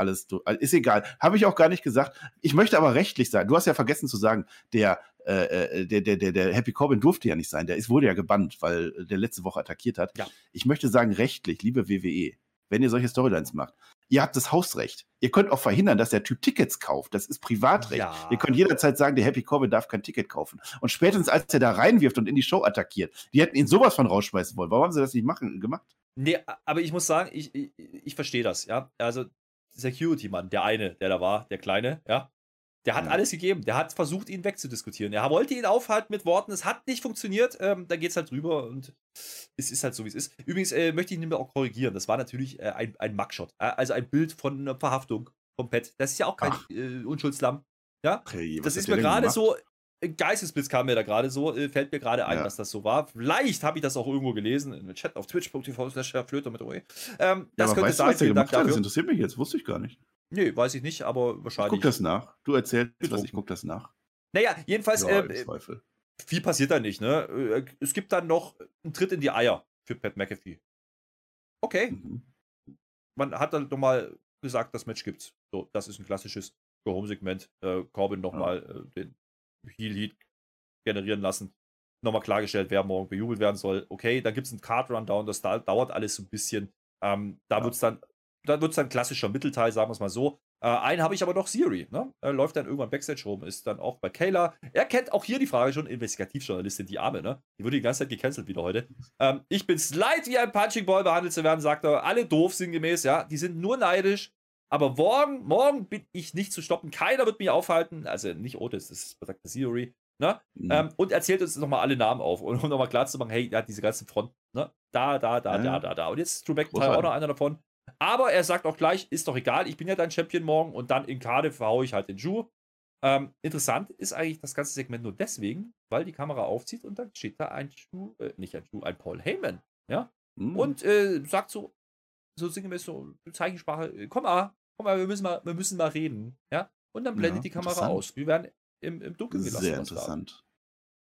alles ist egal. Habe ich auch gar nicht gesagt. Ich möchte aber rechtlich sein. Du hast ja vergessen zu sagen, der, äh, äh, der, der, der, der Happy Corbin durfte ja nicht sein. Der ist, wurde ja gebannt, weil der letzte Woche attackiert hat. Ja. Ich möchte sagen, rechtlich, liebe WWE, wenn ihr solche Storylines macht. Ihr habt das Hausrecht. Ihr könnt auch verhindern, dass der Typ Tickets kauft. Das ist Privatrecht. Ja. Ihr könnt jederzeit sagen, der Happy Corbin darf kein Ticket kaufen. Und spätestens, als er da reinwirft und in die Show attackiert, die hätten ihn sowas von rausschmeißen wollen. Warum haben sie das nicht machen, gemacht? Nee, aber ich muss sagen, ich, ich, ich verstehe das, ja. Also, Security-Mann, der eine, der da war, der Kleine, ja, der hat mhm. alles gegeben. Der hat versucht, ihn wegzudiskutieren. Er wollte ihn aufhalten mit Worten. Es hat nicht funktioniert. Ähm, da geht es halt drüber und es ist halt so, wie es ist. Übrigens äh, möchte ich ihn auch korrigieren. Das war natürlich äh, ein, ein Mugshot. Äh, also ein Bild von einer Verhaftung vom Pet. Das ist ja auch kein äh, Unschuldslamm. Ja, okay, das ist mir gerade so. Ein Geistesblitz kam mir da gerade so, äh, fällt mir gerade ein, ja. dass das so war. Vielleicht habe ich das auch irgendwo gelesen, im Chat auf twitch.tv slash Flöter mit OE. Ähm, das ja, könnte weißt sein. Du, was der gemacht hat? Das interessiert mich jetzt, wusste ich gar nicht. Nee, weiß ich nicht, aber wahrscheinlich. Ich guck das nach. Du erzählst was, ich guck das nach. Naja, jedenfalls, ja, äh, viel passiert da nicht, ne? Äh, es gibt dann noch einen Tritt in die Eier für Pat McAfee. okay. Mhm. Man hat dann nochmal gesagt, das Match gibt's. So, das ist ein klassisches Go-Home-Segment. Äh, Corbin nochmal ja. äh, den Heal-Heat generieren lassen. Nochmal klargestellt, wer morgen bejubelt werden soll. Okay, dann gibt es einen Card-Rundown, das da, dauert alles so ein bisschen. Ähm, da ja. wird es dann, da wird's dann klassischer Mittelteil, sagen wir es mal so. Äh, einen habe ich aber noch Siri, ne? Er läuft dann irgendwann Backstage rum, ist dann auch bei Kayla. Er kennt auch hier die Frage schon, Investigativjournalistin, die Arme, ne? Die wurde die ganze Zeit gecancelt wieder heute. Ähm, ich bin's leid, wie ein Punching Ball behandelt zu werden, sagt er. Alle doof sinngemäß, ja. Die sind nur neidisch. Aber morgen, morgen bin ich nicht zu stoppen. Keiner wird mich aufhalten. Also nicht Otis, das ist sagt Siri. Ne? Mhm. Ähm, und erzählt uns nochmal alle Namen auf, um nochmal klar zu machen, hey, ja, diese ganzen Fronten, ne? Da, da, da, ja. da, da, da. Und jetzt ist Drew McIntyre auch noch einer davon. Aber er sagt auch gleich, ist doch egal, ich bin ja dein Champion morgen und dann in Cardiff verhaue ich halt den Ju. Ähm, interessant ist eigentlich das ganze Segment nur deswegen, weil die Kamera aufzieht und dann steht da ein Ju, äh, nicht ein Ju, ein Paul Heyman, ja, mhm. und äh, sagt so, so sinngemäß so Zeichensprache, äh, komm mal, komm mal, wir müssen mal, wir müssen mal reden, ja, und dann blendet ja, die Kamera aus. Wir werden im, im Dunkeln gelassen. Sehr interessant.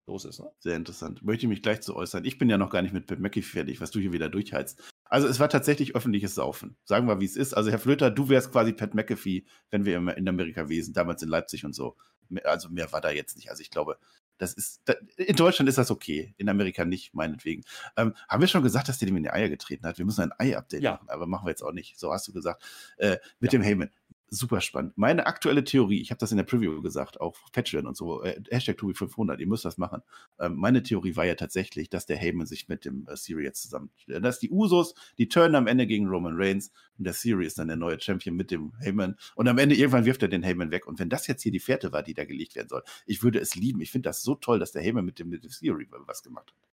Los ist, ne? Sehr interessant. Möchte ich mich gleich zu äußern. Ich bin ja noch gar nicht mit Pat McAfee fertig, was du hier wieder durchheizt. Also es war tatsächlich öffentliches Saufen. Sagen wir, wie es ist. Also Herr Flöter, du wärst quasi Pat McAfee, wenn wir in Amerika wesen, damals in Leipzig und so. Also mehr war da jetzt nicht. Also ich glaube, das ist, in Deutschland ist das okay, in Amerika nicht, meinetwegen. Ähm, haben wir schon gesagt, dass der dem in die Eier getreten hat? Wir müssen ein Ei-Update ja. machen, aber machen wir jetzt auch nicht. So hast du gesagt. Äh, mit ja. dem Heyman super spannend. Meine aktuelle Theorie, ich habe das in der Preview gesagt, auch Patreon und so, äh, Hashtag Tobi500, ihr müsst das machen. Ähm, meine Theorie war ja tatsächlich, dass der Heyman sich mit dem äh, Siri jetzt zusammen, äh, dass die Usos, die turnen am Ende gegen Roman Reigns und der Siri ist dann der neue Champion mit dem Heyman und am Ende irgendwann wirft er den Heyman weg und wenn das jetzt hier die Fährte war, die da gelegt werden soll, ich würde es lieben. Ich finde das so toll, dass der Heyman mit dem, mit dem Siri was gemacht hat.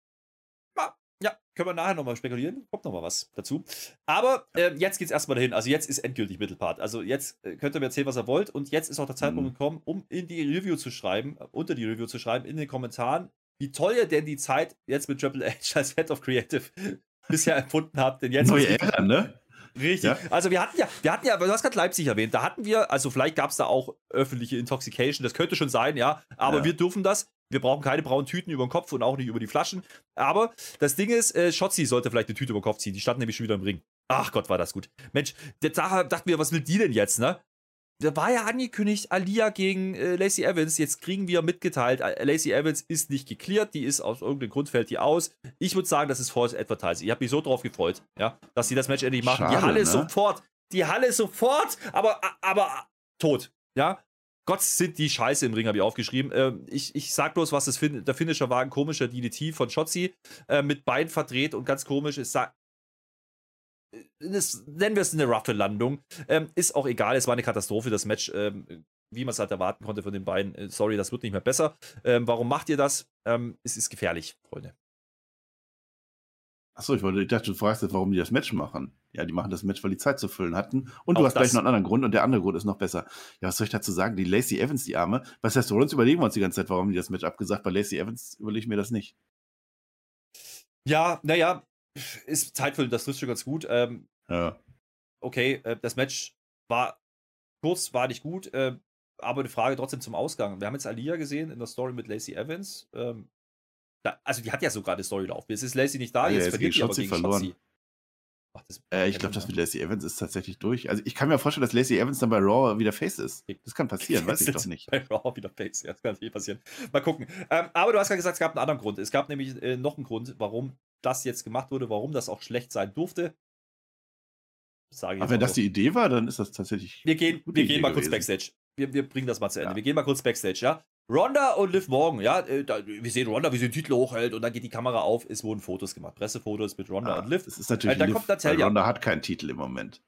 Ja, können wir nachher nochmal spekulieren. Kommt nochmal was dazu. Aber äh, jetzt es erstmal dahin. Also jetzt ist endgültig Mittelpart. Also jetzt äh, könnt ihr mir erzählen, was ihr wollt. Und jetzt ist auch der Zeitpunkt mhm. gekommen, um in die Review zu schreiben, äh, unter die Review zu schreiben, in den Kommentaren, wie toll ihr denn die Zeit jetzt mit Triple H als Head of Creative bisher empfunden habt. Denn jetzt Neue Ära, ne? Richtig. Ja. Also wir hatten ja, wir hatten ja, du hast gerade Leipzig erwähnt, da hatten wir, also vielleicht gab es da auch öffentliche Intoxication, das könnte schon sein, ja, aber ja. wir dürfen das. Wir brauchen keine braunen Tüten über den Kopf und auch nicht über die Flaschen. Aber das Ding ist, äh, Shotzi sollte vielleicht eine Tüte über den Kopf ziehen. Die standen nämlich schon wieder im Ring. Ach Gott, war das gut. Mensch, da dachten wir, was will die denn jetzt, ne? Da war ja angekündigt, Alia gegen äh, Lacey Evans. Jetzt kriegen wir mitgeteilt, äh, Lacey Evans ist nicht geklärt, die ist aus irgendeinem Grund fällt die aus. Ich würde sagen, das ist False Advertising. Ich habe mich so drauf gefreut, ja, dass sie das Match endlich machen. Schade, die Halle ne? sofort, die Halle sofort, aber, aber tot, ja. Gott sind die Scheiße im Ring, habe ich aufgeschrieben. Ähm, ich, ich sag bloß, was das fin der Finisher war, ein komischer DDT von Shotzi, äh, mit Bein verdreht und ganz komisch. Es sah, das, nennen wir es eine roughe Landung. Ähm, ist auch egal, es war eine Katastrophe, das Match, ähm, wie man es halt erwarten konnte von den beiden. Äh, sorry, das wird nicht mehr besser. Ähm, warum macht ihr das? Ähm, es ist gefährlich, Freunde. Achso, ich, wollte, ich dachte, du fragst jetzt, warum die das Match machen. Ja, die machen das Match, weil die Zeit zu füllen hatten. Und du Auch hast gleich noch einen anderen Grund und der andere Grund ist noch besser. Ja, was soll ich dazu sagen? Die Lacey Evans, die Arme. Was heißt, uns überlegen wir uns die ganze Zeit, warum die das Match abgesagt. Bei Lacey Evans überlege ich mir das nicht. Ja, naja, ist zeitfüllend, das trifft schon ganz gut. Ähm, ja. Okay, äh, das Match war kurz, war nicht gut, äh, aber eine Frage trotzdem zum Ausgang. Wir haben jetzt Alia gesehen in der Story mit Lacey Evans. Ähm, da, also die hat ja sogar eine Story laufen. Jetzt ist Lacey nicht da, ah, jetzt, ja, jetzt verliert die aber gegen verloren. Shotzi. Ach, äh, ich glaube, das mit Lacey Evans ist tatsächlich durch. Also ich kann mir vorstellen, dass Lacey Evans dann bei Raw wieder Face ist. Das kann passieren, weiß ich doch nicht. Bei Raw wieder Face, ja, das kann nicht passieren. Mal gucken. Ähm, aber du hast gerade gesagt, es gab einen anderen Grund. Es gab nämlich äh, noch einen Grund, warum das jetzt gemacht wurde, warum das auch schlecht sein durfte. Sage ich aber wenn das die Idee war, dann ist das tatsächlich. Wir gehen, wir gehen mal kurz Backstage. Wir, wir bringen das mal zu Ende. Ja. Wir gehen mal kurz Backstage, ja? Ronda und Liv Morgan, ja, äh, da, wir sehen Ronda, wie sie den Titel hochhält und dann geht die Kamera auf, es wurden Fotos gemacht, Pressefotos mit Ronda ah, und Liv. Das ist natürlich äh, dann Liv, Natalia. Ronda hat keinen Titel im Moment.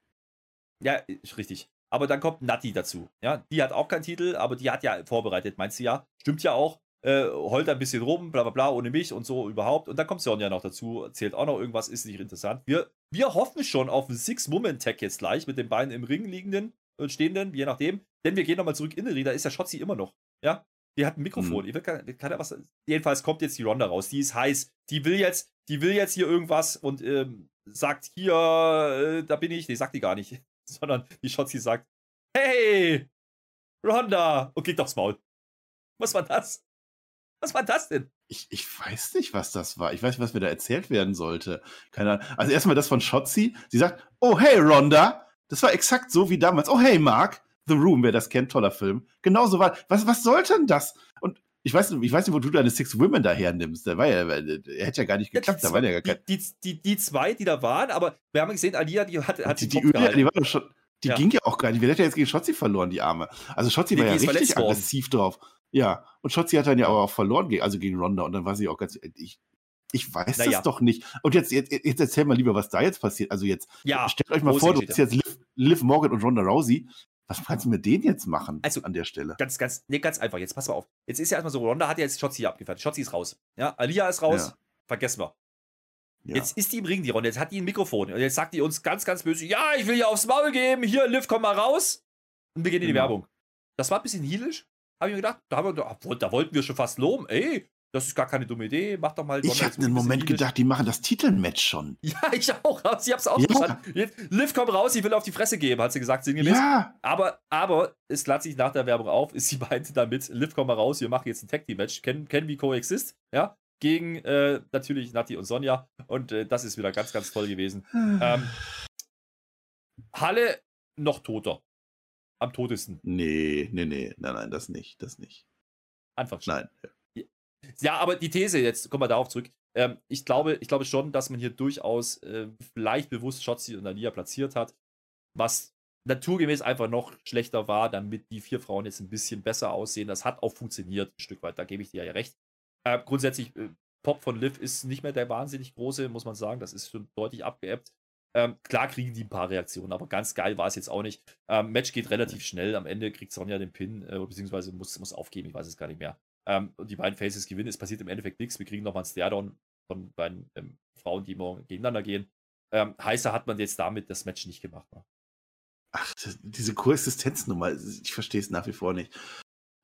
Ja, ist richtig. Aber dann kommt Nati dazu, ja, die hat auch keinen Titel, aber die hat ja vorbereitet, meinst du ja? Stimmt ja auch. Äh, heult ein bisschen rum, bla bla bla, ohne mich und so überhaupt. Und dann kommt Sonja noch dazu, erzählt auch noch irgendwas, ist nicht interessant. Wir, wir hoffen schon auf einen Six-Woman-Tag jetzt gleich mit den beiden im Ring liegenden und stehenden, je nachdem. Denn wir gehen nochmal zurück in den Ring, da ist ja Schotzi immer noch. Ja, die hat ein Mikrofon. Mhm. Ich will keine, keine was. Jedenfalls kommt jetzt die Ronda raus. Die ist heiß. Die will jetzt, die will jetzt hier irgendwas und ähm, sagt hier, äh, da bin ich. Nee, sagt die gar nicht. Sondern die Shotzi sagt, hey, Ronda! Und geht aufs Maul. Was war das? Was war das denn? Ich, ich weiß nicht, was das war. Ich weiß nicht, was mir da erzählt werden sollte. Keine Ahnung. Also erstmal das von Shotzi. Sie sagt, oh hey Rhonda. Das war exakt so wie damals. Oh hey Mark. The Room, wer das kennt, toller Film. Genauso war. Was, was sollte denn das? Und ich weiß, ich weiß nicht, wo du deine Six Women daher nimmst. Der war ja, hätte ja gar nicht geklappt. Ja, da waren ja gar kein die, die, die, zwei, die da waren, aber wir haben gesehen, Alia, die hat, hat die, die, die, die war doch schon. Die ja. ging ja auch gar nicht. Wer hätte ja jetzt gegen Schotzi verloren, die Arme? Also Schotzi nee, war ja richtig aggressiv drauf. Ja, und Schotzi hat dann ja auch verloren, also gegen Ronda. Und dann war sie auch ganz. Ich, ich weiß naja. das doch nicht. Und jetzt, jetzt, jetzt erzähl mal lieber, was da jetzt passiert. Also jetzt, ja, stellt euch mal vor, du bist jetzt Liv, Liv Morgan und Ronda Rousey. Was kannst du mit denen jetzt machen also, an der Stelle? Ganz, ganz, nee, ganz einfach. Jetzt pass mal auf. Jetzt ist ja erstmal so, Ronda hat ja jetzt Shotzi abgefertigt. Shotzi ist raus. Ja, Alia ist raus. Ja. Vergessen wir. Ja. Jetzt ist die im Ring, die Ronda. Jetzt hat die ein Mikrofon. Und jetzt sagt die uns ganz, ganz böse: Ja, ich will hier aufs Maul geben. Hier, Liv, komm mal raus. Und beginnt genau. die Werbung. Das war ein bisschen heelisch. Habe ich mir gedacht. Da, wir, da, wollten wir schon fast loben. Ey, das ist gar keine dumme Idee. Mach doch mal. Ich habe einen Moment gedacht, die machen das Titelmatch schon. Ja, ich auch. Sie haben es auch ja. verstanden. Liv, komm raus, ich will auf die Fresse geben, hat sie gesagt, sinngemäß. Ja. Aber, aber es klärt sich nach der Werbung auf, ist sie meinte damit, Liv, komm mal raus, wir machen jetzt ein Tag Team Match. Kennen, kennen wie Coexist, ja? Gegen äh, natürlich Nati und Sonja. Und äh, das ist wieder ganz, ganz toll gewesen. ähm, Halle noch toter. Am totesten. Nee, nee, nee. Nein, nein, das nicht. Das nicht. Einfach Nein. Ja, aber die These, jetzt kommen wir darauf zurück. Ähm, ich, glaube, ich glaube schon, dass man hier durchaus äh, vielleicht bewusst Shotzi und Alia platziert hat, was naturgemäß einfach noch schlechter war, damit die vier Frauen jetzt ein bisschen besser aussehen. Das hat auch funktioniert, ein Stück weit, da gebe ich dir ja recht. Äh, grundsätzlich, äh, Pop von Liv ist nicht mehr der wahnsinnig große, muss man sagen. Das ist schon deutlich abgeebbt. Ähm, klar kriegen die ein paar Reaktionen, aber ganz geil war es jetzt auch nicht. Ähm, Match geht relativ schnell. Am Ende kriegt Sonja den Pin, äh, beziehungsweise muss, muss aufgeben, ich weiß es gar nicht mehr. Ähm, und die beiden Faces gewinnen. Es passiert im Endeffekt nichts. Wir kriegen nochmal einen Stairdown von beiden ähm, Frauen, die morgen gegeneinander gehen. Ähm, heißer hat man jetzt damit das Match nicht gemacht. Ne? Ach, diese Koexistenznummer, ich verstehe es nach wie vor nicht.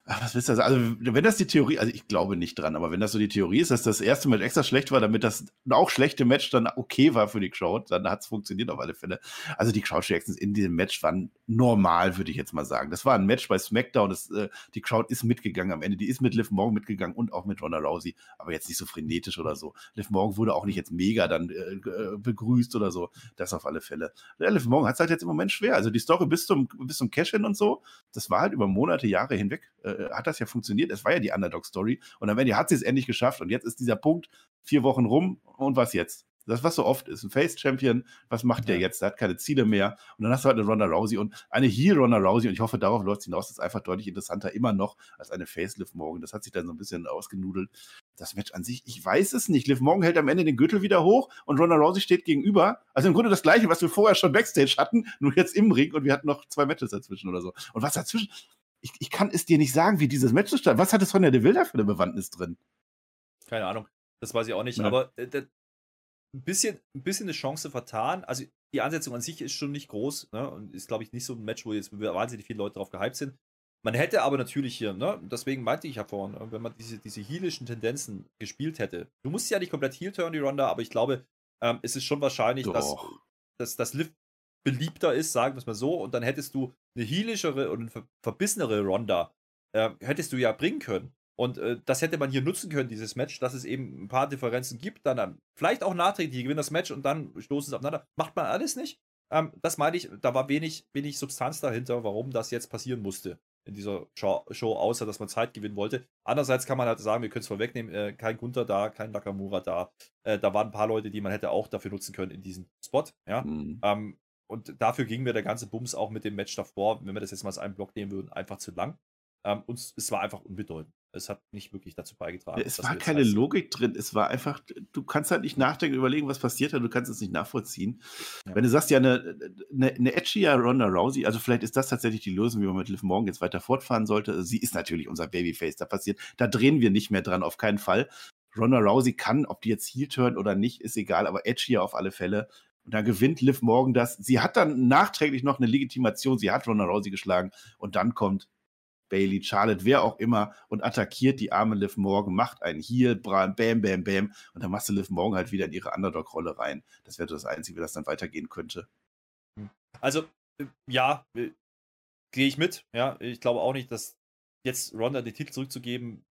Was willst du sagen? Also, wenn das die Theorie, also ich glaube nicht dran, aber wenn das so die Theorie ist, dass das erste Match extra schlecht war, damit das auch schlechte Match dann okay war für die Crowd, dann hat es funktioniert auf alle Fälle. Also die Crowd-Reactions in diesem Match waren normal, würde ich jetzt mal sagen. Das war ein Match bei SmackDown, das, äh, die Crowd ist mitgegangen am Ende, die ist mit Liv Morgan mitgegangen und auch mit Ronda Rousey, aber jetzt nicht so frenetisch oder so. Liv Morgan wurde auch nicht jetzt mega dann äh, äh begrüßt oder so, das auf alle Fälle. Ja, Liv Morgan hat es halt jetzt im Moment schwer. Also die Story bis zum, bis zum Cash-In und so, das war halt über Monate, Jahre hinweg äh, äh, hat das ja funktioniert. Es war ja die Underdog-Story. Und am Ende hat sie es endlich geschafft. Und jetzt ist dieser Punkt vier Wochen rum. Und was jetzt? Das, was so oft ist. Ein Face-Champion, was macht der jetzt? Der hat keine Ziele mehr. Und dann hast du halt eine Ronda Rousey und eine Heel Ronda Rousey. Und ich hoffe, darauf läuft es hinaus. Das ist einfach deutlich interessanter immer noch als eine Facelift morgen. Das hat sich dann so ein bisschen ausgenudelt. Das Match an sich, ich weiß es nicht. Liv Morgan hält am Ende den Gürtel wieder hoch und Ronda Rousey steht gegenüber. Also im Grunde das Gleiche, was wir vorher schon Backstage hatten, nur jetzt im Ring und wir hatten noch zwei Matches dazwischen oder so. Und was dazwischen, ich, ich kann es dir nicht sagen, wie dieses Match zustande. Was hat es von der De Wilder für eine Bewandtnis drin? Keine Ahnung. Das weiß ich auch nicht. Ja. Aber äh, ein, bisschen, ein bisschen eine Chance vertan. Also die Ansetzung an sich ist schon nicht groß. Ne? Und ist, glaube ich, nicht so ein Match, wo jetzt wahnsinnig viele Leute drauf gehypt sind. Man hätte aber natürlich hier, ne, deswegen meinte ich ja vorhin, wenn man diese, diese heelischen Tendenzen gespielt hätte. Du musst ja nicht komplett heel turn, die Ronda, aber ich glaube, ähm, es ist schon wahrscheinlich, dass, dass, dass Liv beliebter ist, sagen wir es mal so, und dann hättest du eine healischere und eine verbissenere Ronda, äh, hättest du ja bringen können. Und äh, das hätte man hier nutzen können, dieses Match, dass es eben ein paar Differenzen gibt, dann, dann vielleicht auch nachträglich, die gewinnen das Match und dann stoßen sie aufeinander. Macht man alles nicht. Ähm, das meine ich, da war wenig, wenig Substanz dahinter, warum das jetzt passieren musste in dieser Show, Show, außer dass man Zeit gewinnen wollte. Andererseits kann man halt sagen, wir können es vorwegnehmen, äh, kein Gunther da, kein Nakamura da. Äh, da waren ein paar Leute, die man hätte auch dafür nutzen können in diesem Spot. Ja? Mhm. Ähm, und dafür ging mir der ganze Bums auch mit dem Match davor, wenn wir das jetzt mal als einen Block nehmen würden, einfach zu lang. Ähm, und es war einfach unbedeutend. Es hat nicht wirklich dazu beigetragen. Ja, es war keine heißt. Logik drin. Es war einfach, du kannst halt nicht nachdenken, überlegen, was passiert hat. Du kannst es nicht nachvollziehen. Ja. Wenn du sagst, ja, eine, eine, eine edgier Ronda Rousey, also vielleicht ist das tatsächlich die Lösung, wie man mit Liv Morgan jetzt weiter fortfahren sollte. Sie ist natürlich unser Babyface. Da passiert, da drehen wir nicht mehr dran, auf keinen Fall. Ronda Rousey kann, ob die jetzt Heel turn oder nicht, ist egal, aber edgier auf alle Fälle. Und da gewinnt Liv Morgan das. Sie hat dann nachträglich noch eine Legitimation. Sie hat Ronda Rousey geschlagen. Und dann kommt Bailey, Charlotte, wer auch immer und attackiert die arme Liv Morgan, macht einen Heel, bam, bam, bam. Und dann machst du Liv Morgan halt wieder in ihre Underdog-Rolle rein. Das wäre das Einzige, wie das dann weitergehen könnte. Hm. Also, äh, ja, äh, gehe ich mit. Ja, ich glaube auch nicht, dass jetzt Ronda den Titel zurückzugeben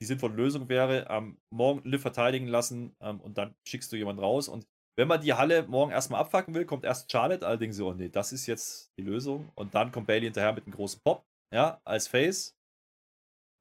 die sinnvolle Lösung wäre, ähm, morgen Liv verteidigen lassen ähm, und dann schickst du jemanden raus. Und wenn man die Halle morgen erstmal abfacken will, kommt erst Charlotte, allerdings so, oh nee, das ist jetzt die Lösung. Und dann kommt Bailey hinterher mit einem großen Pop, ja, als Face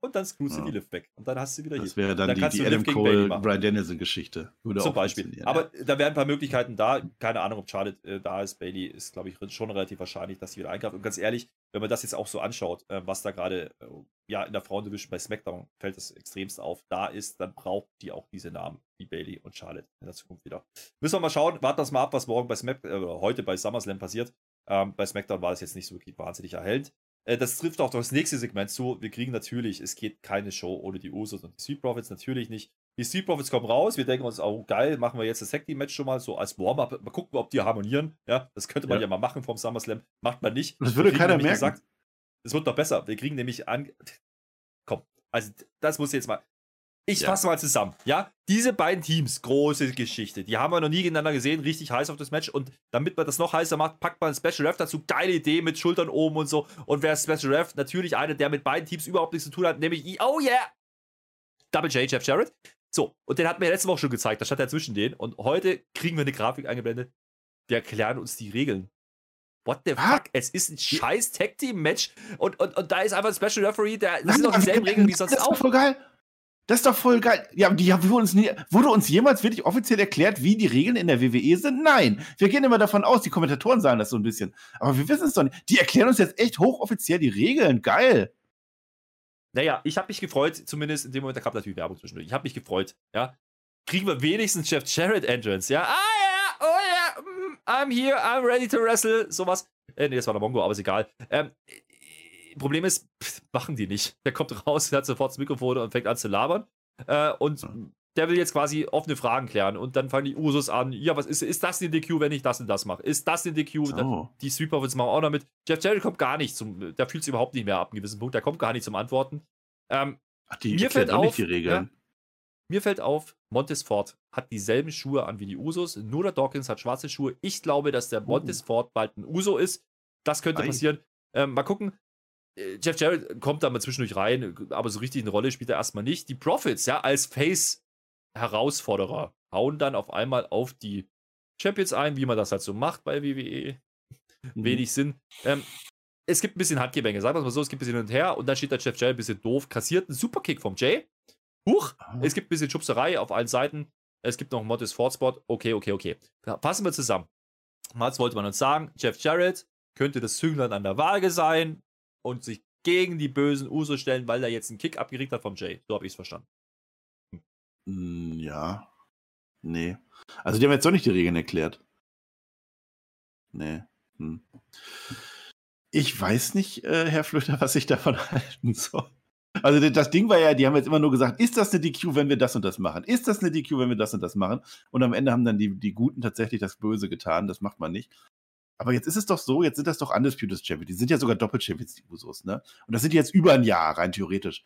und dann screwst du Ja. die Lift weg. Und dann hast du sie wieder Das hier. wäre dann, Dann die, die du Adam Cole. Brian Danielson-Geschichte. Würde Zum Beispiel. Aber ja. da wären ein paar Möglichkeiten da. Keine Ahnung, ob Charlotte äh, da ist. Bailey ist, glaube ich, schon relativ wahrscheinlich, dass sie wieder eingreift. Und ganz ehrlich, wenn man das jetzt auch so anschaut, äh, was da gerade äh, ja, in der Frauendivision bei SmackDown fällt das extremst auf, da ist, dann braucht die auch diese Namen, wie Bailey und Charlotte in der Zukunft wieder. Müssen wir mal schauen. Warten wir das mal ab, was morgen bei Smack, äh, heute bei SummerSlam passiert. Ähm, bei SmackDown war das jetzt nicht so wirklich wahnsinnig erhellend. Äh, das trifft auch das nächste Segment zu. Wir kriegen natürlich, es geht keine Show ohne die Usos und die Street Profits, natürlich nicht. Die Street Profits kommen raus. Wir denken uns, oh geil, machen wir jetzt das Tag Team Match schon mal so als Warm-up. Mal gucken, ob die harmonieren. Ja, das könnte man ja, Ja. mal machen vom SummerSlam. Macht man nicht. Das würde keiner merken. es wird noch besser. Wir kriegen nämlich an. Komm, also das muss jetzt mal. Ich Ja. fasse mal zusammen. Ja, diese beiden Teams, große Geschichte. Die haben wir noch nie gegeneinander gesehen. Richtig heiß auf das Match. Und damit man das noch heißer macht, packt man Special Ref dazu. Geile Idee mit Schultern oben und so. Und wer Special Ref? Natürlich einer, der mit beiden Teams überhaupt nichts zu tun hat, nämlich, I- oh yeah! Double J, Jeff Jarrett. So, und den hatten wir letzte Woche schon gezeigt. Da stand er zwischen denen. Und heute kriegen wir eine Grafik eingeblendet. Wir erklären uns die Regeln. What the fuck? Es ist ein scheiß Tag Team Match und, und, und da ist einfach ein Special Referee, der, das sind doch dieselben Regeln wie das sonst ist doch auch. voll geil. Das ist doch voll geil. Ja, die haben uns, nie, wurde uns jemals wirklich offiziell erklärt, wie die Regeln in der WWE sind? Nein. Wir gehen immer davon aus, die Kommentatoren sagen das so ein bisschen. Aber wir wissen es doch nicht. Die erklären uns jetzt echt hochoffiziell die Regeln. Geil. Naja, ich habe mich gefreut, zumindest in dem Moment, da kam natürlich Werbung zwischendurch. Ich habe mich gefreut, ja. Kriegen wir wenigstens Jeff Jarrett Entrance, ja. Ah ja, oh ja, mm, I'm here, I'm ready to wrestle, sowas. Äh, nee, das war der Mongo, aber ist egal. Ähm, äh, Problem ist, pff, machen die nicht. Der kommt raus, hat sofort das Mikrofon und fängt an zu labern. Äh, und der will jetzt quasi offene Fragen klären. Und dann fangen die Usos an, ja, was ist, ist das eine DQ, wenn ich das und das mache? Ist das eine DQ? Dann, Oh. die Sweep Profits machen auch noch mit. Jeff Jarrett kommt gar nicht zum, der fühlt sich überhaupt nicht mehr ab, einem gewissen Punkt, der kommt gar nicht zum Antworten. Ähm, Ach, die Mir fällt auch auf, nicht die Regeln. mir fällt auf, Montes Ford hat dieselben Schuhe an wie die Usos, nur der Dawkins hat schwarze Schuhe. Ich glaube, dass der Montes Ford bald ein Uso ist. Das könnte Ei. passieren. Ähm, mal gucken. Äh, Jeff Jarrett kommt da mal zwischendurch rein, aber so richtig eine Rolle spielt er erstmal nicht. Die Profits, ja, als Face-Herausforderer, hauen dann auf einmal auf die Champions ein, wie man das halt so macht bei WWE. Mhm. Wenig Sinn. Ähm, es gibt ein bisschen Handgemenge, sagen wir es mal so, es gibt ein bisschen hin und her und dann steht der Jeff Jarrett ein bisschen doof, kassiert einen Superkick vom Jay. Huch, Ah. es gibt ein bisschen Schubserei auf allen Seiten. Es gibt noch einen Modest Ford Spot. Okay, okay, okay. Fassen wir zusammen. Mal wollte man uns sagen, Jeff Jarrett könnte das Zünglein an der Waage sein und sich gegen die bösen Uso stellen, weil er jetzt einen Kick abgekriegt hat vom Jay. So habe ich es verstanden. Hm, Ja. Nee. Also die haben jetzt doch nicht die Regeln erklärt. Nee. Hm. Ich weiß nicht, äh, Herr Flöter, was ich davon halten soll. Also das Ding war ja, die haben jetzt immer nur gesagt, ist das eine DQ, wenn wir das und das machen? Ist das eine DQ, wenn wir das und das machen? Und am Ende haben dann die, die Guten tatsächlich das Böse getan. Das macht man nicht. Aber jetzt ist es doch so, jetzt sind das doch Undisputed Champions. Die sind ja sogar Doppel-Champions, die Usos, ne? Und das sind jetzt über ein Jahr, rein theoretisch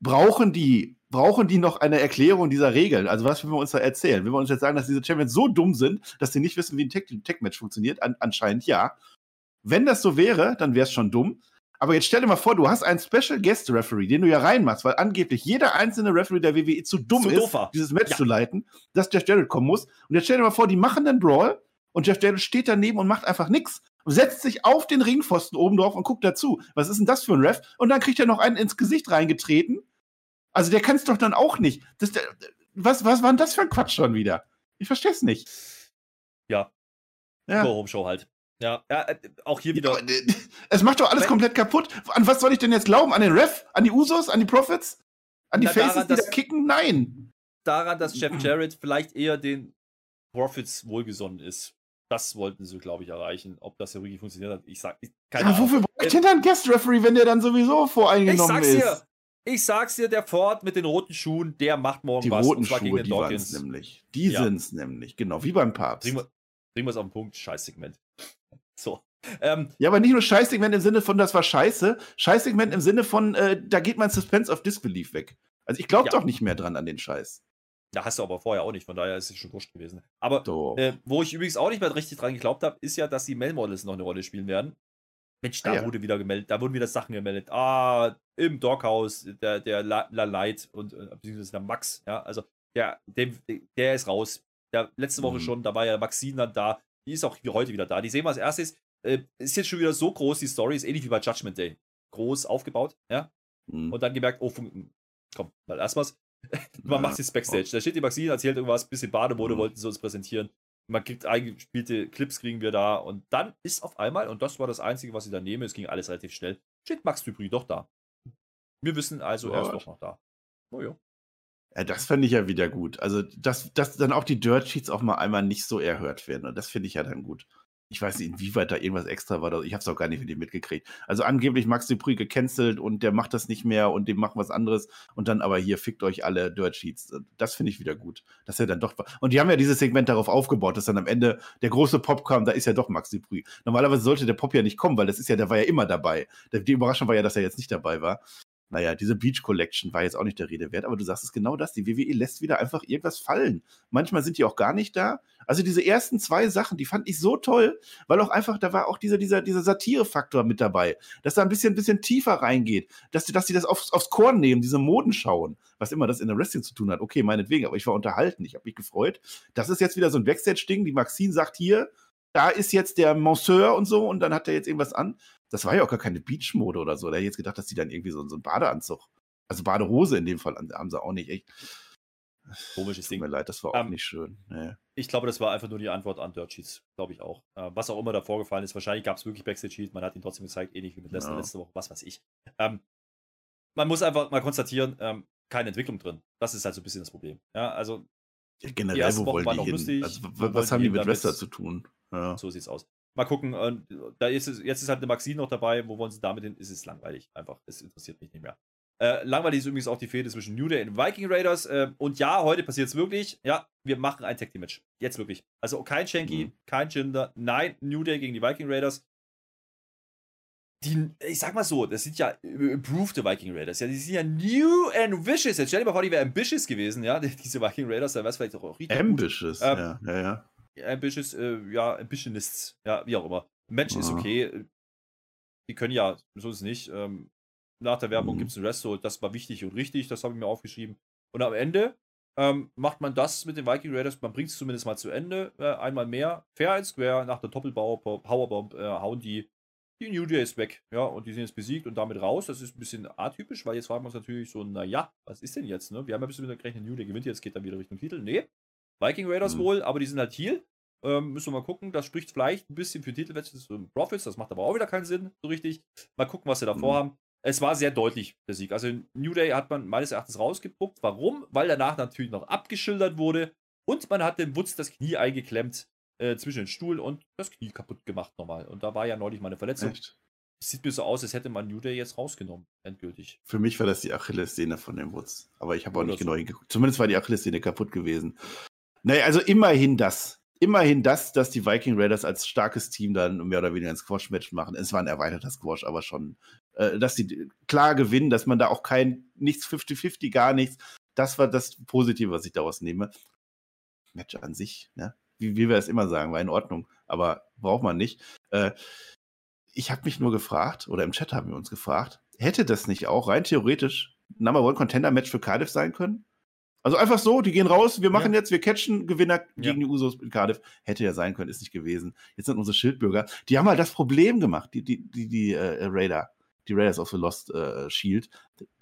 brauchen die, brauchen die noch eine Erklärung dieser Regeln? Also, was will wir uns da erzählen? Will wir uns jetzt sagen, dass diese Champions so dumm sind, dass sie nicht wissen, wie ein Tech- Tech-Match funktioniert? An, anscheinend ja. Wenn das so wäre, dann wäre es schon dumm. Aber jetzt stell dir mal vor, du hast einen Special Guest Referee, den du ja reinmachst, weil angeblich jeder einzelne Referee der WWE zu dumm Zu ist, doof war. dieses Match Ja. zu leiten, dass Jeff Jarrett kommen muss. Und jetzt stell dir mal vor, die machen den Brawl und Jeff Jarrett steht daneben und macht einfach nichts setzt sich auf den Ringpfosten oben drauf und guckt dazu. Was ist denn das für ein Ref? Und dann kriegt er noch einen ins Gesicht reingetreten. Also der kann es doch dann auch nicht. Das, der, was, was war denn das für ein Quatsch schon wieder? Ich verstehe es nicht. Ja. Ja. Go-Home-Show halt. Ja, ja äh, auch hier wieder. äh, es macht doch alles Wenn- komplett kaputt. An was soll ich denn jetzt glauben? An den Ref? An die Usos? An die Profits? An die Faces, daran, die da kicken? Nein. daran, dass Jeff Jarrett vielleicht eher den Profits wohlgesonnen ist. Das wollten sie, glaube ich, erreichen. Ob das ja wirklich funktioniert hat, ich sag, ich, keine Aber Ahnung. wofür brauche ich denn einen Guest Referee, wenn der dann sowieso Ich voreingenommen sag's ist? dir, ich sag's dir, der Ford mit den roten Schuhen, der macht morgen Die was. roten und zwar Schuhe, gegen den die Dawkins. nämlich. Die Ja. sind's nämlich, genau, wie beim Papst. Bringen wir, bringen wir es auf den Punkt, Scheißsegment. So. Ähm, Ja, aber nicht nur Scheißsegment im Sinne von, das war scheiße, Scheißsegment im Sinne von, äh, da geht mein Suspense of Disbelief weg. Also ich glaube Ja. doch nicht mehr dran an den Scheiß. Da hast du aber vorher auch nicht, von daher ist es schon wurscht gewesen. Aber äh, wo ich übrigens auch nicht mehr richtig dran geglaubt habe, ist ja, dass die Male Models noch eine Rolle spielen werden. Mensch, da Ah, ja. wurde wieder gemeldet, da wurden wieder Sachen gemeldet. Ah, im Doghouse, der, der La, La Light und äh, beziehungsweise der Max, ja, also der, dem, der ist raus. Der, letzte Woche Mhm. schon, da war ja Maxine dann da. Die ist auch wie heute wieder da. Die sehen wir als erstes. Äh, ist jetzt schon wieder so groß, die Story ist ähnlich wie bei Judgment Day. Groß aufgebaut, ja. Hm. Und dann gemerkt, oh, komm, mal erstmals. Man macht jetzt Backstage. Da steht die Maxine, erzählt irgendwas, bisschen Bademode, Mhm. wollten sie uns präsentieren. Man kriegt eingespielte Clips, kriegen wir da. Und dann ist auf einmal, und das war das Einzige, was ich da nehme, es ging alles relativ schnell, steht Max Dupri doch da. Wir wissen also, er ist doch noch da. Oh ja. Ja, das fände ich ja wieder gut. Also, dass, dass dann auch die Dirt Sheets auch mal einmal nicht so erhört werden. Und das finde ich ja dann gut. Ich weiß nicht, inwieweit da irgendwas extra war. Ich habe es auch gar nicht wirklich mitgekriegt. Also angeblich Max Dupree gecancelt und der macht das nicht mehr und dem machen was anderes. Und dann aber hier fickt euch alle Dirt Sheets. Das finde ich wieder gut. Dass er dann doch. Und die haben ja dieses Segment darauf aufgebaut, dass dann am Ende der große Pop kam, da ist ja doch Max Dupree. Normalerweise sollte der Pop ja nicht kommen, weil das ist ja, der war ja immer dabei. Die Überraschung war ja, dass er jetzt nicht dabei war. Naja, diese Beach Collection war jetzt auch nicht der Rede wert, aber du sagst es genau das. Die WWE lässt wieder einfach irgendwas fallen. Manchmal sind die auch gar nicht da. Also diese ersten zwei Sachen, die fand ich so toll, weil auch einfach, da war auch dieser, dieser, dieser Satire-Faktor mit dabei, dass da ein bisschen, bisschen tiefer reingeht, dass, die- dass die das aufs, aufs Korn nehmen, diese Moden schauen, was immer das in der Wrestling zu tun hat. Okay, meinetwegen, aber ich war unterhalten, ich habe mich gefreut. Das ist jetzt wieder so ein Backstage-Ding, die Maxine sagt hier, da ist jetzt der Monsieur und so und dann hat er jetzt irgendwas an. Das war ja auch gar keine Beachmode oder so. Da hätte ich jetzt gedacht, dass die dann irgendwie so, so einen Badeanzug, also Badehose in dem Fall, haben sie auch nicht. Echt. Komisches Tut Ding. mir leid, das war auch Ähm, nicht schön. Nee. Ich glaube, das war einfach nur die Antwort an Dirt Sheets, glaube ich auch. Äh, was auch immer da vorgefallen ist, wahrscheinlich gab es wirklich Backstage Sheet, man hat ihn trotzdem gezeigt, ähnlich wie mit Lesnar Ja. letzte Woche, was weiß ich. Ähm, man muss einfach mal konstatieren, ähm, keine Entwicklung drin. Das ist halt so ein bisschen das Problem. Ja, also Ja, generell, wo wollen die hin? lustig. Also, was haben die mit? Wrestler zu tun? Ja. so sieht's aus. Mal gucken, äh, da ist es, jetzt ist halt eine Maxine noch dabei, wo wollen sie damit hin? Ist es langweilig, einfach. Es interessiert mich nicht mehr. Äh, langweilig ist übrigens auch die Fehde zwischen New Day und Viking Raiders. Äh, und ja, heute passiert es wirklich. Ja, wir machen ein Tag Team Match. Jetzt wirklich. Also kein Shanky, Mhm. kein Jinder. Nein, New Day gegen die Viking Raiders. Die, ich sag mal so, das sind ja improved Viking Raiders. Ja, die sind ja new and vicious. Jetzt stell dir mal vor, die wären ambitious gewesen, ja, die- diese Viking Raiders, dann wäre es vielleicht auch richtig. Ambitious, Ähm, ja, ja, ja. Ambitious, äh, ja, Ambitionists, ja, wie auch immer. Match ist Aha. okay. Die können ja, so ist es nicht. Ähm, nach der Werbung Mhm. gibt es ein Resto, das war wichtig und richtig, das habe ich mir aufgeschrieben. Und am Ende ähm, macht man das mit den Viking Raiders, man bringt es zumindest mal zu Ende, äh, einmal mehr. Fair and square, nach der Doppelbau, Powerbomb, äh, hauen die die New Day ist weg, ja, und die sind jetzt besiegt und damit raus. Das ist ein bisschen atypisch, weil jetzt fragen wir uns natürlich so, naja, was ist denn jetzt, ne? Wir haben ja ein bisschen mit gerechnet, New Day gewinnt jetzt, geht dann wieder Richtung Titel. Nee, Viking Raiders Mhm. wohl, aber die sind halt Heal. Ähm, müssen wir mal gucken. Das spricht vielleicht ein bisschen für Titelwechsel und Profits. Das macht aber auch wieder keinen Sinn, so richtig. Mal gucken, was sie da Mhm. vorhaben. Es war sehr deutlich, der Sieg. Also New Day hat man meines Erachtens rausgepuckt. Warum? Weil danach natürlich noch abgeschildert wurde und man hat dem Wutz das Knie eingeklemmt äh, zwischen den Stuhl und das Knie kaputt gemacht nochmal. Und da war ja neulich mal eine Verletzung. Echt? Sieht mir so aus, als hätte man New Day jetzt rausgenommen, endgültig. Für mich war das die Achillessehne von dem Wutz. Aber ich habe auch Oder nicht so. genau hingeguckt. Zumindest war die Achillessehne kaputt gewesen. Naja, also immerhin das. Immerhin das, dass die Viking Raiders als starkes Team dann mehr oder weniger ein Squash-Match machen. Es war ein erweiterter Squash, aber schon. Äh, dass sie klar gewinnen, dass man da auch kein, nichts 50-50, gar nichts. Das war das Positive, was ich daraus nehme. Match an sich, ne? wie, wie wir es immer sagen, war in Ordnung, aber braucht man nicht. Äh, ich habe mich nur gefragt, oder im Chat haben wir uns gefragt, hätte das nicht auch rein theoretisch Number One Contender Match für Cardiff sein können? Also einfach so, die gehen raus, wir machen jetzt, wir catchen Gewinner gegen die Usos in Cardiff. Hätte ja sein können, ist nicht gewesen. Jetzt sind unsere Schildbürger, die haben halt das Problem gemacht, die, die, die, die äh, Raider, die Raiders of the Lost äh, Shield,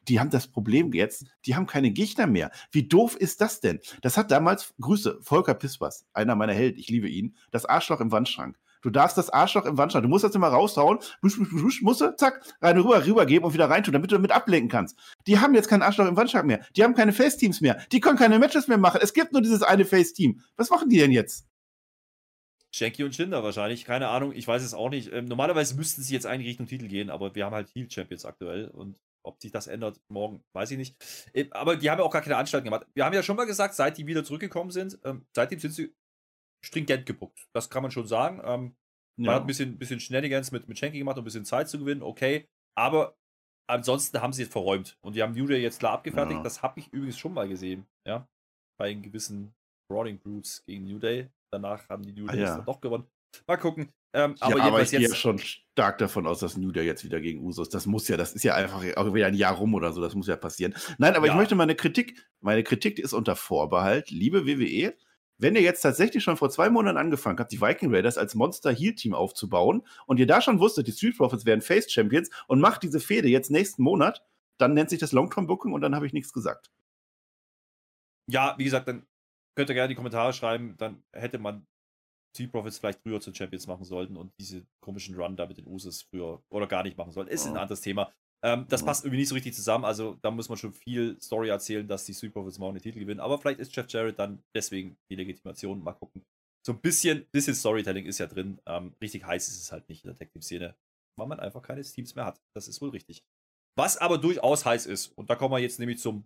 die haben das Problem jetzt, die haben keine Gegner mehr. Wie doof ist das denn? Das hat damals, Grüße, Volker Pispers, einer meiner Helden, ich liebe ihn, das Arschloch im Wandschrank. Du darfst das Arschloch im Wandschrank, du musst das immer raushauen, busch, busch, busch, musst du, zack, rein rüber, rübergeben und wieder reintun, damit du damit ablenken kannst. Die haben jetzt kein Arschloch im Wandschrank mehr. Die haben keine Face-Teams mehr. Die können keine Matches mehr machen. Es gibt nur dieses eine Face-Team. Was machen die denn jetzt? Shanky und Jinder wahrscheinlich, keine Ahnung, ich weiß es auch nicht. Ähm, normalerweise müssten sie jetzt eigentlich Richtung Titel gehen, aber wir haben halt Heal Champions aktuell und ob sich das ändert morgen, weiß ich nicht. Ähm, aber die haben ja auch gar keine Anstalten gemacht. Wir haben ja schon mal gesagt, seit die wieder zurückgekommen sind, ähm, seitdem sind sie stringent gebuckt. Das kann man schon sagen. Ähm, man hat ein bisschen, bisschen Shenanigans mit, mit Shanky gemacht, um ein bisschen Zeit zu gewinnen, okay. Aber ansonsten haben sie es verräumt. Und die haben New Day jetzt klar abgefertigt. Ja. Das habe ich übrigens schon mal gesehen, ja. Bei einem gewissen Brawling Brutes gegen New Day. Danach haben die New Ah, Days ja. dann doch gewonnen. Mal gucken. Ähm, aber, ja, aber ich gehe ja schon stark davon aus, dass New Day jetzt wieder gegen Usos. Das muss ja, das ist ja einfach auch wieder ein Jahr rum oder so, das muss ja passieren. Nein, aber ja. ich möchte meine Kritik, meine Kritik ist unter Vorbehalt, liebe WWE, wenn ihr jetzt tatsächlich schon vor zwei Monaten angefangen habt, die Viking Raiders als Monster Heal Team aufzubauen und ihr da schon wusstet, die Street Profits wären Face Champions und macht diese Fehde jetzt nächsten Monat, dann nennt sich das Long-Term Booking und dann habe ich nichts gesagt. Ja, wie gesagt, dann könnt ihr gerne in die Kommentare schreiben, dann hätte man Street Profits vielleicht früher zu Champions machen sollten und diese komischen Run da mit den Usos früher oder gar nicht machen sollten. Ist oh. ein anderes Thema. Ähm, das passt irgendwie nicht so richtig zusammen. Also da muss man schon viel Story erzählen, dass die Street Profits morgen den Titel gewinnen. Aber vielleicht ist Jeff Jarrett dann deswegen die Legitimation. Mal gucken. So ein bisschen, bisschen Storytelling ist ja drin. Ähm, richtig heiß ist es halt nicht in der Tech Team Szene, weil man einfach keine Teams mehr hat. Das ist wohl richtig. Was aber durchaus heiß ist, und da kommen wir jetzt nämlich zum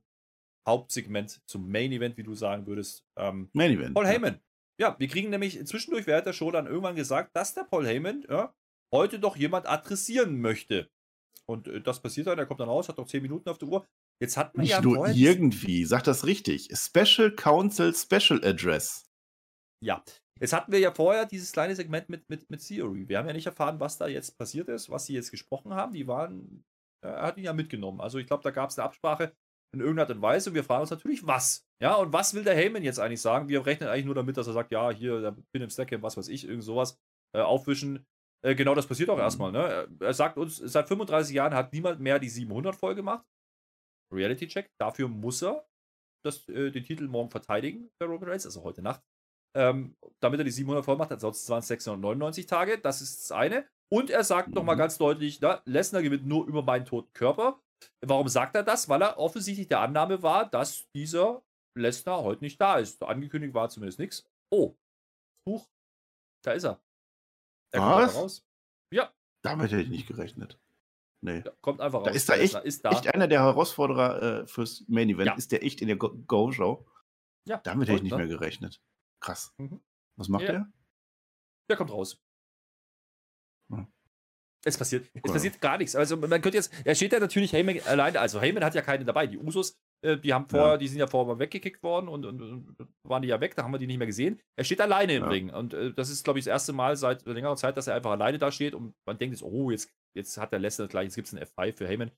Hauptsegment, zum Main Event, wie du sagen würdest. Ähm, Main Event. Paul Heyman. Ja. ja, wir kriegen nämlich zwischendurch während der Show dann irgendwann gesagt, dass der Paul Heyman ja, heute doch jemand adressieren möchte. Und äh, das passiert dann, er kommt dann raus, hat noch 10 Minuten auf der Uhr. Jetzt hat man Nicht ja nur irgendwie, sag das richtig. Special Council Special Address. Ja, jetzt hatten wir ja vorher dieses kleine Segment mit, mit, mit Theory. Wir haben ja nicht erfahren, was da jetzt passiert ist, was sie jetzt gesprochen haben. Die waren, er hat ihn ja mitgenommen. Also ich glaube, da gab es eine Absprache in irgendeiner Art und Weise und wir fragen uns natürlich, was? Ja, und was will der Heyman jetzt eigentlich sagen? Wir rechnen eigentlich nur damit, dass er sagt, ja, hier, bin im Stack, was weiß ich, irgend sowas äh, aufwischen. Äh, genau das passiert auch mhm. erstmal. Ne? Er sagt uns, seit 35 Jahren hat niemand mehr die 700 voll gemacht. Reality Check. Dafür muss er das, äh, den Titel morgen verteidigen bei Roman Reigns, also heute Nacht. Ähm, damit er die 700 voll macht, ansonsten waren es 699 Tage. Das ist das eine. Und er sagt mhm. nochmal ganz deutlich, na, Lesnar gewinnt nur über meinen toten Körper. Warum sagt er das? Weil er offensichtlich der Annahme war, dass dieser Lesnar heute nicht da ist. Angekündigt war zumindest nichts. Oh, Huch, da ist er. Er Was? raus. Ja. Damit hätte ich nicht gerechnet. Nee. Ja, kommt einfach raus. Da ist da echt, ist da. echt einer der Herausforderer äh, fürs Main Event. Ja. Ist der echt in der Go-Show? Ja. Damit hätte ich nicht ne? mehr gerechnet. Krass. Mhm. Was macht ja. der? Der kommt raus. Hm. Es passiert, okay. es passiert gar nichts. Also man könnte jetzt, er steht ja natürlich Heyman alleine, also Heyman hat ja keine dabei. Die Usos, äh, die haben vorher, ja. die sind ja vorher mal weggekickt worden und, und, und, waren die ja weg, da haben wir die nicht mehr gesehen. Er steht alleine im ja. Ring und äh, das ist, glaube ich, das erste Mal seit längerer Zeit, dass er einfach alleine da steht und man denkt jetzt, oh, jetzt, jetzt hat der Lesnar gleich, jetzt gibt es einen F5 für Heyman.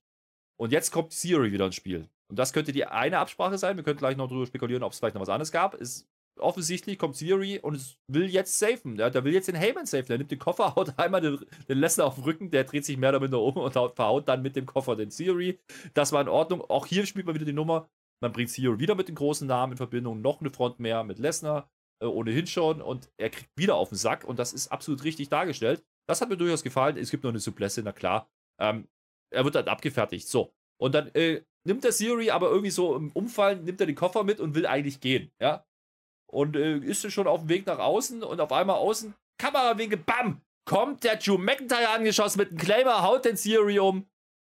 Und jetzt kommt Theory wieder ins Spiel. Und das könnte die eine Absprache sein. Wir könnten gleich noch darüber spekulieren, ob es vielleicht noch was anderes gab. Ist offensichtlich kommt Theory und will jetzt safen. Der, der will jetzt den Heyman safen. Der nimmt den Koffer, haut einmal den, den Lesnar auf den Rücken, der dreht sich mehr oder minder um und haut, verhaut dann mit dem Koffer den Theory. Das war in Ordnung. Auch hier spielt man wieder die Nummer. Man bringt Theory wieder mit den großen Namen in Verbindung. Noch eine Front mehr mit Lesnar, äh, ohnehin schon. Und er kriegt wieder auf den Sack und das ist absolut richtig dargestellt. Das hat mir durchaus gefallen. Es gibt noch eine Supplesse, na klar. Ähm, er wird dann abgefertigt. So. Und dann äh, nimmt der Theory aber irgendwie so im Umfallen, nimmt er den Koffer mit und will eigentlich gehen. Ja, und äh, ist schon auf dem Weg nach außen und auf einmal außen, Kamerawinkel, bam, kommt der Drew McIntyre angeschossen mit einem Claimer, haut den Theory um.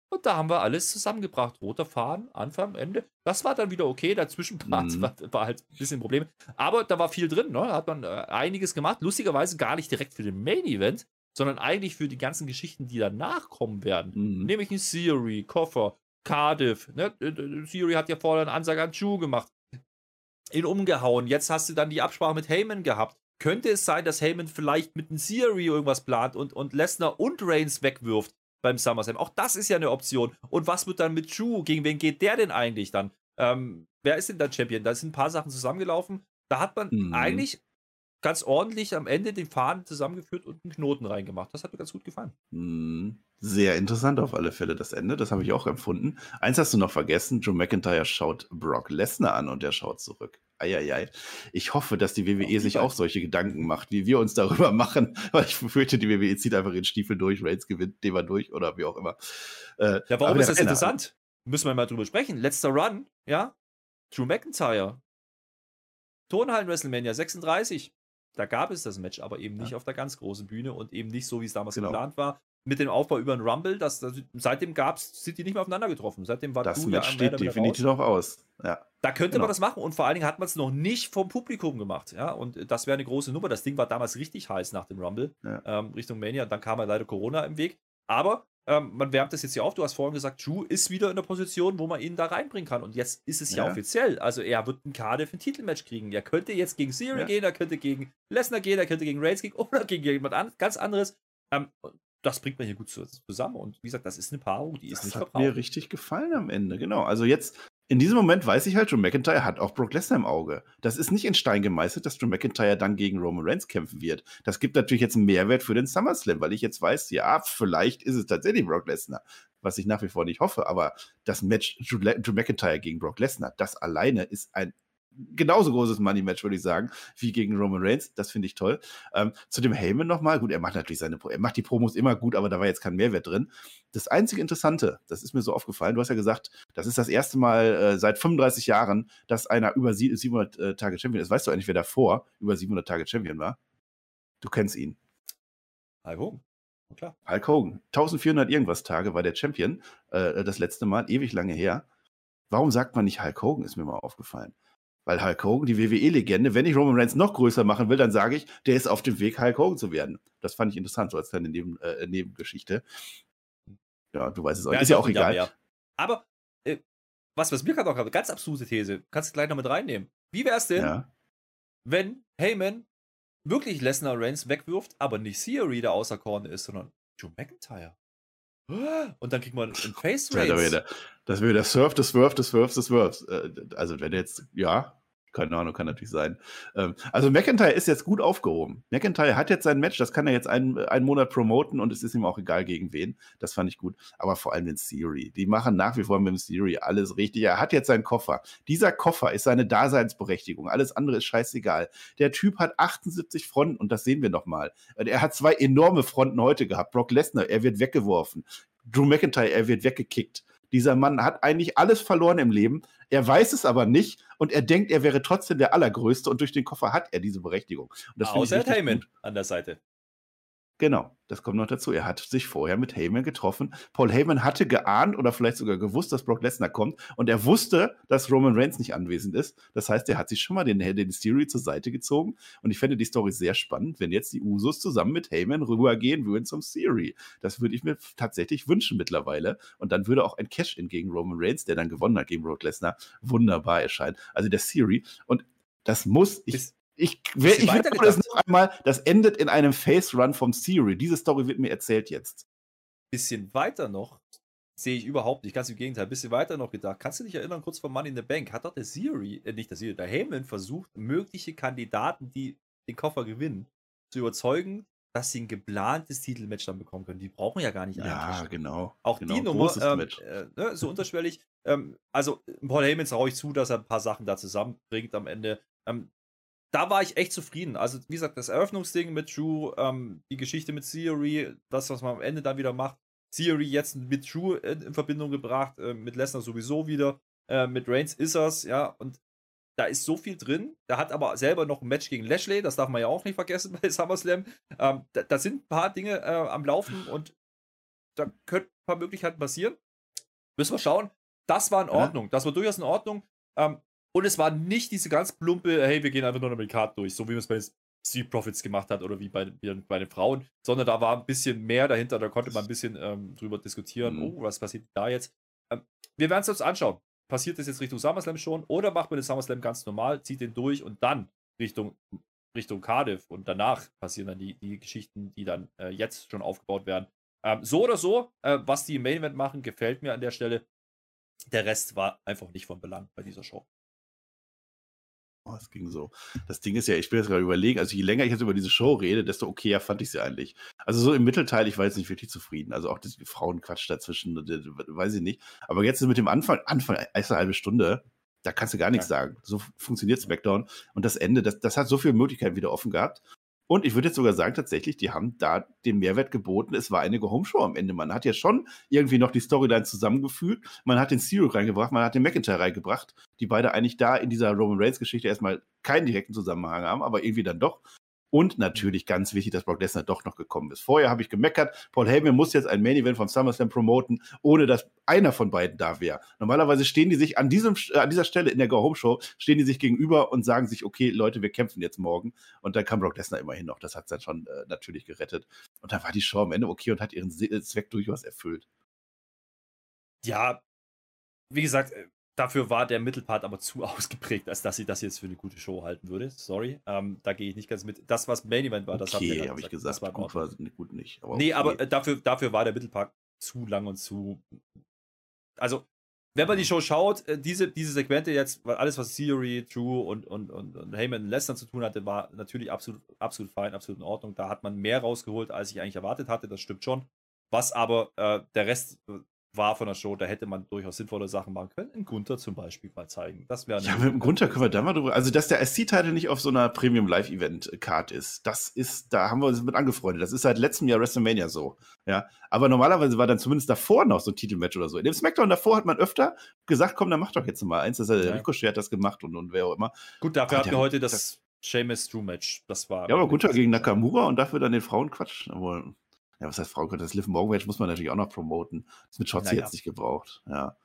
Und da haben wir alles zusammengebracht. Roter Faden, Anfang, Ende. Das war dann wieder okay. Dazwischen mhm. war, war, halt ein bisschen ein Problem. Aber da war viel drin. Ne? Da hat man äh, einiges gemacht. Lustigerweise gar nicht direkt für den Main Event, sondern eigentlich für die ganzen Geschichten, die danach kommen werden. Mhm. Nämlich ein Theory, Koffer, Cardiff. Ne? Äh, äh, Theory hat ja vorher eine Ansage an Drew gemacht ihn umgehauen. Jetzt hast du dann die Absprache mit Heyman gehabt. Könnte es sein, dass Heyman vielleicht mit einem Theory irgendwas plant und, und Lesnar und Reigns wegwirft beim SummerSlam? Auch das ist ja eine Option. Und was wird dann mit Drew? Gegen wen geht der denn eigentlich dann? Ähm, wer ist denn der Champion? Da sind ein paar Sachen zusammengelaufen. Da hat man mhm. eigentlich ganz ordentlich am Ende den Faden zusammengeführt und einen Knoten reingemacht. Das hat mir ganz gut gefallen. Mhm. Sehr interessant auf alle Fälle das Ende, das habe ich auch empfunden. Eins hast du noch vergessen, Joe McIntyre schaut Brock Lesnar an und er schaut zurück. Eieiei. Ich hoffe, dass die WWE sich auch solche Gedanken macht, wie wir uns darüber machen, weil ich befürchte, die WWE zieht einfach ihren Stiefel durch, Reigns gewinnt, den wir durch oder wie auch immer. Äh, ja, warum ist das interessant? Müssen wir mal drüber sprechen. Letzter Run, ja? Drew McIntyre. Tonhallen WrestleMania 36. Da gab es das Match, aber eben nicht ja. auf der ganz großen Bühne und eben nicht so, wie es damals genau. geplant war mit dem Aufbau über den Rumble, das, das seitdem gab's, sind die nicht mehr aufeinander getroffen. Seitdem war das Match steht definitiv noch aus. Ja. Da könnte genau. man das machen und vor allen Dingen hat man es noch nicht vom Publikum gemacht. Ja, und das wäre eine große Nummer. Das Ding war damals richtig heiß nach dem Rumble ja. ähm, Richtung Mania. Dann kam ja leider Corona im Weg. Aber ähm, man wärmt das jetzt hier auf. Du hast vorhin gesagt, Drew ist wieder in der Position, wo man ihn da reinbringen kann. Und jetzt ist es ja, ja offiziell. Also er wird ein Cardiff ein Titelmatch kriegen. Er könnte jetzt gegen Theory ja. gehen, er könnte gegen Lesnar gehen, er könnte gegen Reigns gehen oder gegen jemand an, ganz anderes. Ähm, das bringt man hier gut zusammen. Und wie gesagt, das ist eine Paarung, die das ist nicht verbraucht. Das hat mir richtig gefallen am Ende, genau. Also jetzt in diesem Moment weiß ich halt, Drew McIntyre hat auch Brock Lesnar im Auge. Das ist nicht in Stein gemeißelt, dass Drew McIntyre dann gegen Roman Reigns kämpfen wird. Das gibt natürlich jetzt einen Mehrwert für den SummerSlam, weil ich jetzt weiß, ja, vielleicht ist es tatsächlich Brock Lesnar, was ich nach wie vor nicht hoffe, aber das Match Drew, Drew McIntyre gegen Brock Lesnar, das alleine ist ein genauso großes Money-Match, würde ich sagen, wie gegen Roman Reigns. Das finde ich toll. Ähm, zu dem Heyman nochmal. Gut, er macht natürlich seine, er macht die Promos immer gut, aber da war jetzt kein Mehrwert drin. Das einzige Interessante, das ist mir so aufgefallen, du hast ja gesagt, das ist das erste Mal äh, seit 35 Jahren, dass einer über 700 äh, Tage Champion ist. Weißt du eigentlich, wer davor über 700 Tage Champion war? Du kennst ihn. Hulk Hogan. Klar. Hulk Hogan. 1400 irgendwas Tage war der Champion. Äh, das letzte Mal, ewig lange her. Warum sagt man nicht Hulk Hogan, ist mir mal aufgefallen. Weil Hulk Hogan, die WWE-Legende, wenn ich Roman Reigns noch größer machen will, dann sage ich, der ist auf dem Weg, Hulk Hogan zu werden. Das fand ich interessant, so als kleine Neben, äh, Nebengeschichte. Ja, du weißt es auch. Ja, ist ja auch egal. Ja. Aber äh, was, was mir gerade auch ganz abstruse These, kannst du gleich noch mit reinnehmen. Wie wäre es denn, ja. wenn Heyman wirklich Lesnar Reigns wegwirft, aber nicht Theory der auserkorene ist, sondern Joe McIntyre? Und dann kriegt man einen Face Race. Das wäre der Surf, das Swerve, das Swerve, das Swerve. Also, wenn jetzt, ja, keine Ahnung, kann natürlich sein. Ähm, also McIntyre ist jetzt gut aufgehoben. McIntyre hat jetzt sein Match, das kann er jetzt einen, einen Monat promoten und es ist ihm auch egal gegen wen. Das fand ich gut. Aber vor allem den Theory. Die machen nach wie vor mit dem Theory alles richtig. Er hat jetzt seinen Koffer. Dieser Koffer ist seine Daseinsberechtigung. Alles andere ist scheißegal. Der Typ hat 78 Fronten und das sehen wir nochmal. Er hat zwei enorme Fronten heute gehabt. Brock Lesnar, er wird weggeworfen. Drew McIntyre, er wird weggekickt. Dieser Mann hat eigentlich alles verloren im Leben. Er weiß es aber nicht und er denkt, er wäre trotzdem der Allergrößte und durch den Koffer hat er diese Berechtigung. Außer Heyman an der Seite. Genau, das kommt noch dazu. Er hat sich vorher mit Heyman getroffen. Paul Heyman hatte geahnt oder vielleicht sogar gewusst, dass Brock Lesnar kommt und er wusste, dass Roman Reigns nicht anwesend ist. Das heißt, er hat sich schon mal den, den Theory zur Seite gezogen und ich fände die Story sehr spannend, wenn jetzt die Usos zusammen mit Heyman rübergehen würden zum Theory. Das würde ich mir tatsächlich wünschen mittlerweile und dann würde auch ein Cash-In gegen Roman Reigns, der dann gewonnen hat gegen Brock Lesnar, wunderbar erscheinen. Also der Theory und das muss, ich, ich, wer, ich es noch einmal, das endet in einem Face-Run vom Theory. Diese Story wird mir erzählt jetzt. Bisschen weiter noch sehe ich überhaupt nicht. Ganz im Gegenteil, bisschen weiter noch gedacht. Kannst du dich erinnern, kurz vor Money in the Bank hat doch der Theory, äh, nicht der Theory, der Heyman versucht, mögliche Kandidaten, die den Koffer gewinnen, zu überzeugen, dass sie ein geplantes Titelmatch dann bekommen können. Die brauchen ja gar nicht eigentlich. Ja, genau. Auch genau, die Nummer, ähm, äh, ne, so unterschwellig. Ähm, also, Paul Heyman traue ich zu, dass er ein paar Sachen da zusammenbringt am Ende. Ähm, da war ich echt zufrieden. Also, wie gesagt, das Eröffnungsding mit Drew, ähm, die Geschichte mit Theory, das, was man am Ende dann wieder macht. Theory jetzt mit Drew in, in Verbindung gebracht, äh, mit Lesnar sowieso wieder, äh, mit Reigns ist er's, ja, und da ist so viel drin. Da hat aber selber noch ein Match gegen Lashley, das darf man ja auch nicht vergessen bei SummerSlam. Ähm, da, da, sind ein paar Dinge äh, am Laufen und da könnten ein paar Möglichkeiten passieren. Müssen wir schauen. Das war in Ordnung. Das war durchaus in Ordnung. Ähm, und es war nicht diese ganz plumpe, hey, wir gehen einfach nur noch mit Karte durch, so wie man es bei den Street Profits gemacht hat oder wie bei, wie bei den Frauen, sondern da war ein bisschen mehr dahinter, da konnte man ein bisschen ähm, drüber diskutieren, mhm. oh, was passiert da jetzt. Ähm, wir werden es uns anschauen. Passiert das jetzt Richtung SummerSlam schon oder macht man den SummerSlam ganz normal, zieht den durch und dann Richtung, Richtung Cardiff und danach passieren dann die, die Geschichten, die dann äh, jetzt schon aufgebaut werden. Ähm, so oder so, äh, was die im Main Event machen, gefällt mir an der Stelle. Der Rest war einfach nicht von Belang bei dieser Show. Oh, es ging so. Das Ding ist ja, ich will jetzt gerade überlegen, also je länger ich jetzt über diese Show rede, desto okayer fand ich sie eigentlich. Also so im Mittelteil, ich war jetzt nicht wirklich zufrieden. Also auch das Frauenquatsch dazwischen, weiß ich nicht. Aber jetzt mit dem Anfang, Anfang, erst eine halbe Stunde, da kannst du gar nichts ja. sagen. So funktioniert SmackDown. Und das Ende, das, das hat so viele Möglichkeiten wieder offen gehabt. Und ich würde jetzt sogar sagen, tatsächlich, die haben da den Mehrwert geboten. Es war eine Home-Show am Ende. Man hat ja schon irgendwie noch die Storyline zusammengefügt. Man hat den Cyril reingebracht, man hat den McIntyre reingebracht, die beide eigentlich da in dieser Roman Reigns-Geschichte erstmal keinen direkten Zusammenhang haben, aber irgendwie dann doch. Und natürlich ganz wichtig, dass Brock Lesnar doch noch gekommen ist. Vorher habe ich gemeckert, Paul Heyman muss jetzt ein Main Event vom SummerSlam promoten, ohne dass einer von beiden da wäre. Normalerweise stehen die sich an, diesem, äh, an dieser Stelle in der Go Home Show, stehen die sich gegenüber und sagen sich, okay, Leute, wir kämpfen jetzt morgen. Und dann kam Brock Lesnar immerhin noch. Das hat es dann schon äh, natürlich gerettet. Und dann war die Show am Ende okay und hat ihren Zweck durchaus erfüllt. Ja, wie gesagt, äh, dafür war der Mittelpart aber zu ausgeprägt, als dass sie das jetzt für eine gute Show halten würde. Sorry, ähm, da gehe ich nicht ganz mit. Das, was Main Event war, das okay, habe hab ich gesagt. Das war gut, war gut nicht. Aber nee, okay. aber äh, dafür, dafür war der Mittelpart zu lang und zu. Also, wenn man die Show schaut, äh, diese, diese Segmente jetzt, alles, was Theory, Drew und, und, und, und Heyman und Lesnar zu tun hatte, war natürlich absolut, absolut fein, absolut in Ordnung. Da hat man mehr rausgeholt, als ich eigentlich erwartet hatte, das stimmt schon. Was aber äh, der Rest war von der Show, da hätte man durchaus sinnvolle Sachen machen können. In Gunther zum Beispiel mal zeigen. Das wäre ja, mit dem Gunther können wir da mal drüber. Also, dass der SC-Titel nicht auf so einer Premium Live-Event-Card ist, das ist, da haben wir uns mit angefreundet. Das ist seit letztem Jahr WrestleMania so. Ja, aber normalerweise war dann zumindest davor noch so ein Titelmatch oder so. In dem Smackdown davor hat man öfter gesagt, komm, dann mach doch jetzt mal eins. Das hat ja. Ricochet hat das gemacht und, und wer auch immer. Gut, dafür hatten wir heute das Sheamus Drew Match. Das war. Ja, aber Gunther gegen Nakamura und dafür dann den Frauenquatsch. Aber ja, was heißt Frauenkörper? Das Liv Morgan muss man natürlich auch noch promoten. Das mit Shotzi naja. jetzt nicht gebraucht. Ja.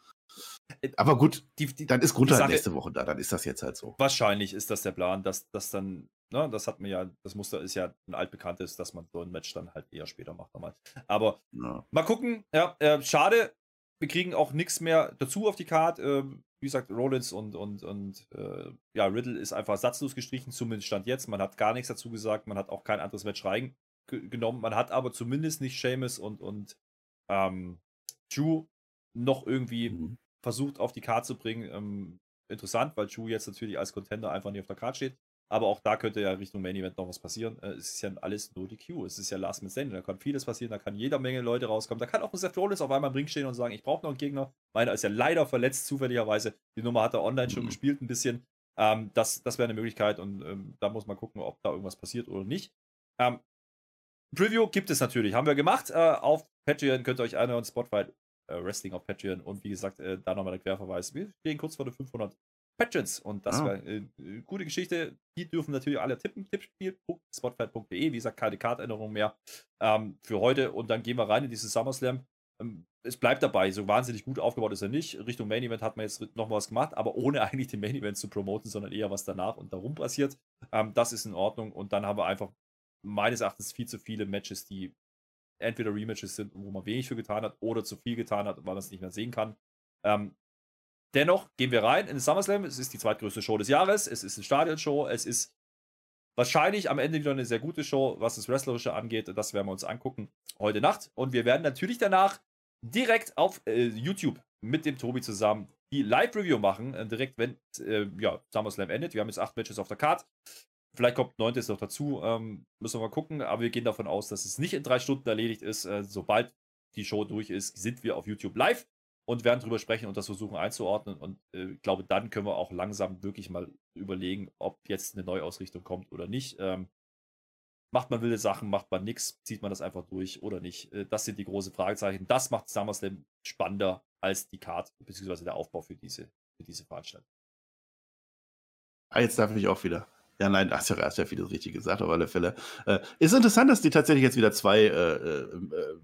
Äh, Aber gut, die, die, dann ist Gunther halt nächste Woche da, dann ist das jetzt halt so. Wahrscheinlich ist das der Plan, dass das dann, ne, das hat man ja, das Muster ist ja ein altbekanntes, dass man so ein Match dann halt eher später macht nochmal. Aber ja. mal gucken, ja, äh, schade, wir kriegen auch nichts mehr dazu auf die Karte. Äh, wie gesagt, Rollins und, und, und äh, ja, Riddle ist einfach satzlos gestrichen, zumindest stand jetzt. Man hat gar nichts dazu gesagt, man hat auch kein anderes Match rein, genommen. Man hat aber zumindest nicht Seamus und, und ähm, Drew noch irgendwie mhm. versucht auf die Karte zu bringen. Ähm, interessant, weil Drew jetzt natürlich als Contender einfach nicht auf der Karte steht. Aber auch da könnte ja Richtung Main Event noch was passieren. Äh, es ist ja alles nur die Q. Es ist ja Last Man Standing. Da kann vieles passieren. Da kann jeder Menge Leute rauskommen. Da kann auch ein Seth Rollins auf einmal im Ring stehen und sagen, ich brauche noch einen Gegner. Meiner ist ja leider verletzt, zufälligerweise. Die Nummer hat er online schon mhm. gespielt, ein bisschen. Ähm, das das wäre eine Möglichkeit und ähm, da muss man gucken, ob da irgendwas passiert oder nicht. Ähm, Preview gibt es natürlich. Haben wir gemacht. Äh, auf Patreon könnt ihr euch anhören. Spotify äh, Wrestling auf Patreon. Und wie gesagt, äh, da nochmal der Querverweis. Wir stehen kurz vor den 500 Patrons. Und das ah. wäre eine äh, gute Geschichte. Die dürfen natürlich alle tippen. Tippspiel.spotify.de. Wie gesagt, keine Kartänderung mehr ähm, für heute. Und dann gehen wir rein in dieses SummerSlam. Ähm, es bleibt dabei, so wahnsinnig gut aufgebaut ist er nicht. Richtung Main Event hat man jetzt noch was gemacht, aber ohne eigentlich den Main Event zu promoten, sondern eher was danach und darum passiert. Ähm, das ist in Ordnung. Und dann haben wir einfach meines Erachtens viel zu viele Matches, die entweder Rematches sind, wo man wenig für getan hat, oder zu viel getan hat, weil man es nicht mehr sehen kann. Ähm, dennoch gehen wir rein in den SummerSlam. Es ist die zweitgrößte Show des Jahres. Es ist eine Stadionshow. Es ist wahrscheinlich am Ende wieder eine sehr gute Show, was das Wrestlerische angeht. Das werden wir uns angucken heute Nacht. Und wir werden natürlich danach direkt auf äh, YouTube mit dem Tobi zusammen die Live-Review machen. Äh, direkt, wenn äh, ja, SummerSlam endet. Wir haben jetzt acht Matches auf der Card. Vielleicht kommt neuntes noch dazu, ähm, müssen wir mal gucken. Aber wir gehen davon aus, dass es nicht in drei Stunden erledigt ist. Äh, sobald die Show durch ist, sind wir auf YouTube live und werden darüber sprechen und das versuchen einzuordnen. Und äh, ich glaube, dann können wir auch langsam wirklich mal überlegen, ob jetzt eine Neuausrichtung kommt oder nicht. Ähm, macht man wilde Sachen, macht man nichts, zieht man das einfach durch oder nicht? Äh, das sind die großen Fragezeichen. Das macht SummerSlam spannender als die Card, beziehungsweise der Aufbau für diese, für diese Veranstaltung. Ah, jetzt darf ich auch wieder. Ja, nein, hast ja, hast ja vieles richtig gesagt, auf alle Fälle. Äh, ist interessant, dass die tatsächlich jetzt wieder zwei äh, äh, äh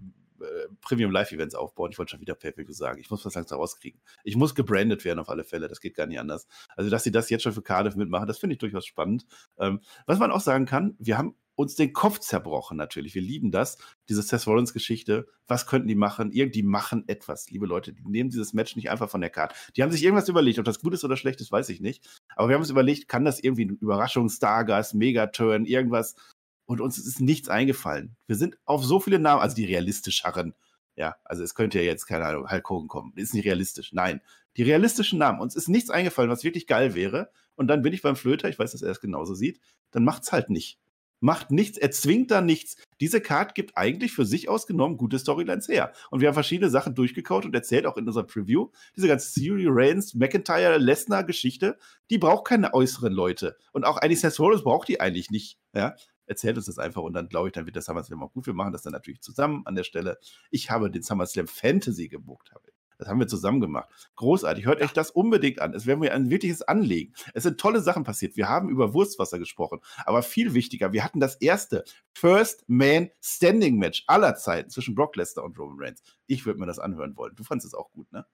Premium Live-Events aufbauen. Ich wollte schon wieder Pay-Per-View sagen. Ich muss was langsam rauskriegen. Ich muss gebrandet werden auf alle Fälle. Das geht gar nicht anders. Also, dass sie das jetzt schon für Cardiff mitmachen, das finde ich durchaus spannend. Ähm, was man auch sagen kann, wir haben uns den Kopf zerbrochen natürlich. Wir lieben das, diese Seth Rollins Geschichte. Was könnten die machen? Irgendwie machen etwas, liebe Leute. Die nehmen dieses Match nicht einfach von der Karte. Die haben sich irgendwas überlegt. Ob das gut ist oder schlecht ist, weiß ich nicht. Aber wir haben uns überlegt, kann das irgendwie ein Überraschung, Stargast, Megaturn, irgendwas? Und uns ist nichts eingefallen. Wir sind auf so viele Namen, also die realistischeren. Ja, also es könnte ja jetzt, keine Ahnung, Hulk Hogan kommen. Ist nicht realistisch. Nein. Die realistischen Namen. Uns ist nichts eingefallen, was wirklich geil wäre. Und dann bin ich beim Flöter, ich weiß, dass er es genauso sieht. Dann macht's halt nicht macht nichts, er zwingt da nichts. Diese Card gibt eigentlich für sich ausgenommen gute Storylines her. Und wir haben verschiedene Sachen durchgekaut und erzählt auch in unserer Preview. Diese ganze Siri Reigns, McIntyre, Lesnar Geschichte, die braucht keine äußeren Leute. Und auch eigentlich Seth Rollins braucht die eigentlich nicht. Ja? Erzählt uns das einfach und dann glaube ich, dann wird der SummerSlam auch gut. Wir machen das dann natürlich zusammen an der Stelle. Ich habe den SummerSlam Fantasy gebucht, habe Das haben wir zusammen gemacht. Großartig. Hört euch das unbedingt an. Es wäre mir ein wirkliches Anliegen. Es sind tolle Sachen passiert. Wir haben über Wurstwasser gesprochen. Aber viel wichtiger, wir hatten das erste First Man Standing Match aller Zeiten zwischen Brock Lesnar und Roman Reigns. Ich würde mir das anhören wollen. Du fandest es auch gut, ne?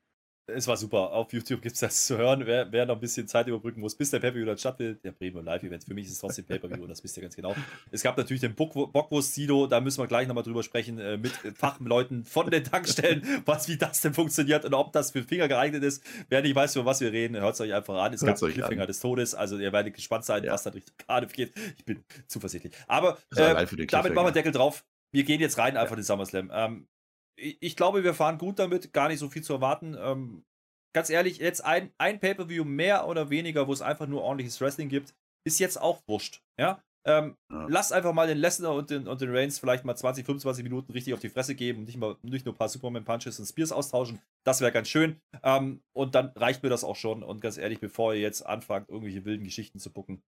Es war super. Auf YouTube gibt es das zu hören. Wer, wer, noch ein bisschen Zeit überbrücken muss, bis der Pay-Per-View dann stattfindet, der Premium Live-Event. Für mich ist es trotzdem Pay-Per-View und das wisst ihr ganz genau. Es gab natürlich den Bockwurst-Sido, da müssen wir gleich nochmal drüber sprechen, äh, mit Fachleuten von den Tankstellen, was, wie das denn funktioniert und ob das für Finger geeignet ist. Wer nicht weiß, über was wir reden, hört es euch einfach an. Es Hört's gab Cliffhanger an. des Todes, also ihr werdet gespannt sein, Ja. was dann Richtung Cardiff geht. Ich bin zuversichtlich. Aber äh, den damit machen wir. Deckel drauf. Wir gehen jetzt rein einfach in den SummerSlam. Ähm, ich, glaube, wir fahren gut damit, gar nicht so viel zu erwarten. Ähm, ganz ehrlich, jetzt ein, ein Pay-Per-View mehr oder weniger, wo es einfach nur ordentliches Wrestling gibt, ist jetzt auch wurscht. Ja? Ähm, Ja. Lass einfach mal den Lesnar und den, und den Reigns vielleicht mal 20, 25 Minuten richtig auf die Fresse geben und nicht, mal, nicht nur ein paar Superman-Punches und Spears austauschen. Das wäre ganz schön. Ähm, und dann reicht mir das auch schon. Und ganz ehrlich, bevor ihr jetzt anfangt, irgendwelche wilden Geschichten zu bucken,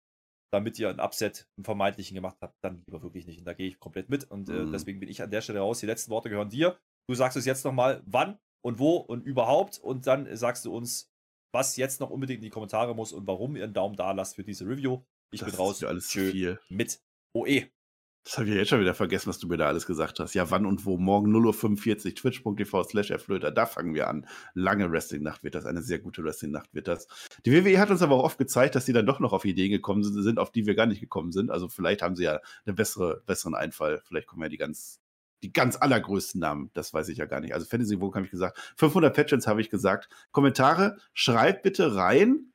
damit ihr ein Upset, einen vermeintlichen gemacht habt, dann lieber wirklich nicht. Und da gehe ich komplett mit. Und äh, Mhm. deswegen bin ich an der Stelle raus. Die letzten Worte gehören dir. Du sagst es jetzt nochmal, wann und wo und überhaupt. Und dann sagst du uns, was jetzt noch unbedingt in die Kommentare muss und warum ihr einen Daumen da lasst für diese Review. Ich Das bin ist raus. mir alles Tschö viel. mit. OE. Das habe ich jetzt schon wieder vergessen, was du mir da alles gesagt hast. Ja, wann und wo? Morgen 0.45 Uhr, twitch.tv slash erflöter. Da fangen wir an. Lange Wrestling-Nacht wird das. Eine sehr gute Wrestling-Nacht wird das. Die WWE hat uns aber auch oft gezeigt, dass sie dann doch noch auf Ideen gekommen sind, sind, auf die wir gar nicht gekommen sind. Also vielleicht haben sie ja einen bessere, besseren Einfall. Vielleicht kommen ja die ganz, die ganz allergrößten Namen. Das weiß ich ja gar nicht. Also Fantasy Vogue habe ich gesagt. 500 Patrons habe ich gesagt. Kommentare, schreibt bitte rein,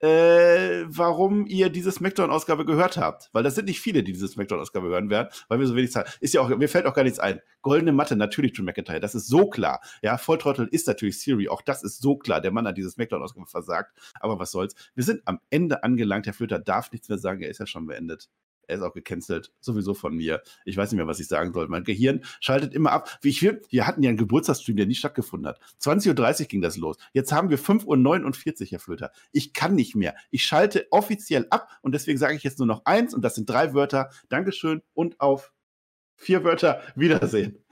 äh, warum ihr diese Smackdown-Ausgabe gehört habt. Weil das sind nicht viele, die diese Smackdown-Ausgabe hören werden, weil wir so wenig Zeit. Ist ja auch, mir fällt auch gar nichts ein. Goldene Matte, natürlich Drew McIntyre, das ist so klar. Ja, Volltrottel ist natürlich Siri, auch das ist so klar. Der Mann hat diese Smackdown-Ausgabe versagt. Aber was soll's. Wir sind am Ende angelangt. Herr Flöter darf nichts mehr sagen, er ist ja schon beendet. Er ist auch gecancelt, sowieso von mir. Ich weiß nicht mehr, was ich sagen soll. Mein Gehirn schaltet immer ab. Wie ich wir hatten ja einen Geburtstagsstream, der nicht stattgefunden hat. 20.30 Uhr ging das los. Jetzt haben wir 5.49 Uhr, Herr Flöter. Ich kann nicht mehr. Ich schalte offiziell ab und deswegen sage ich jetzt nur noch eins und das sind drei Wörter. Dankeschön und auf vier Wörter Wiedersehen.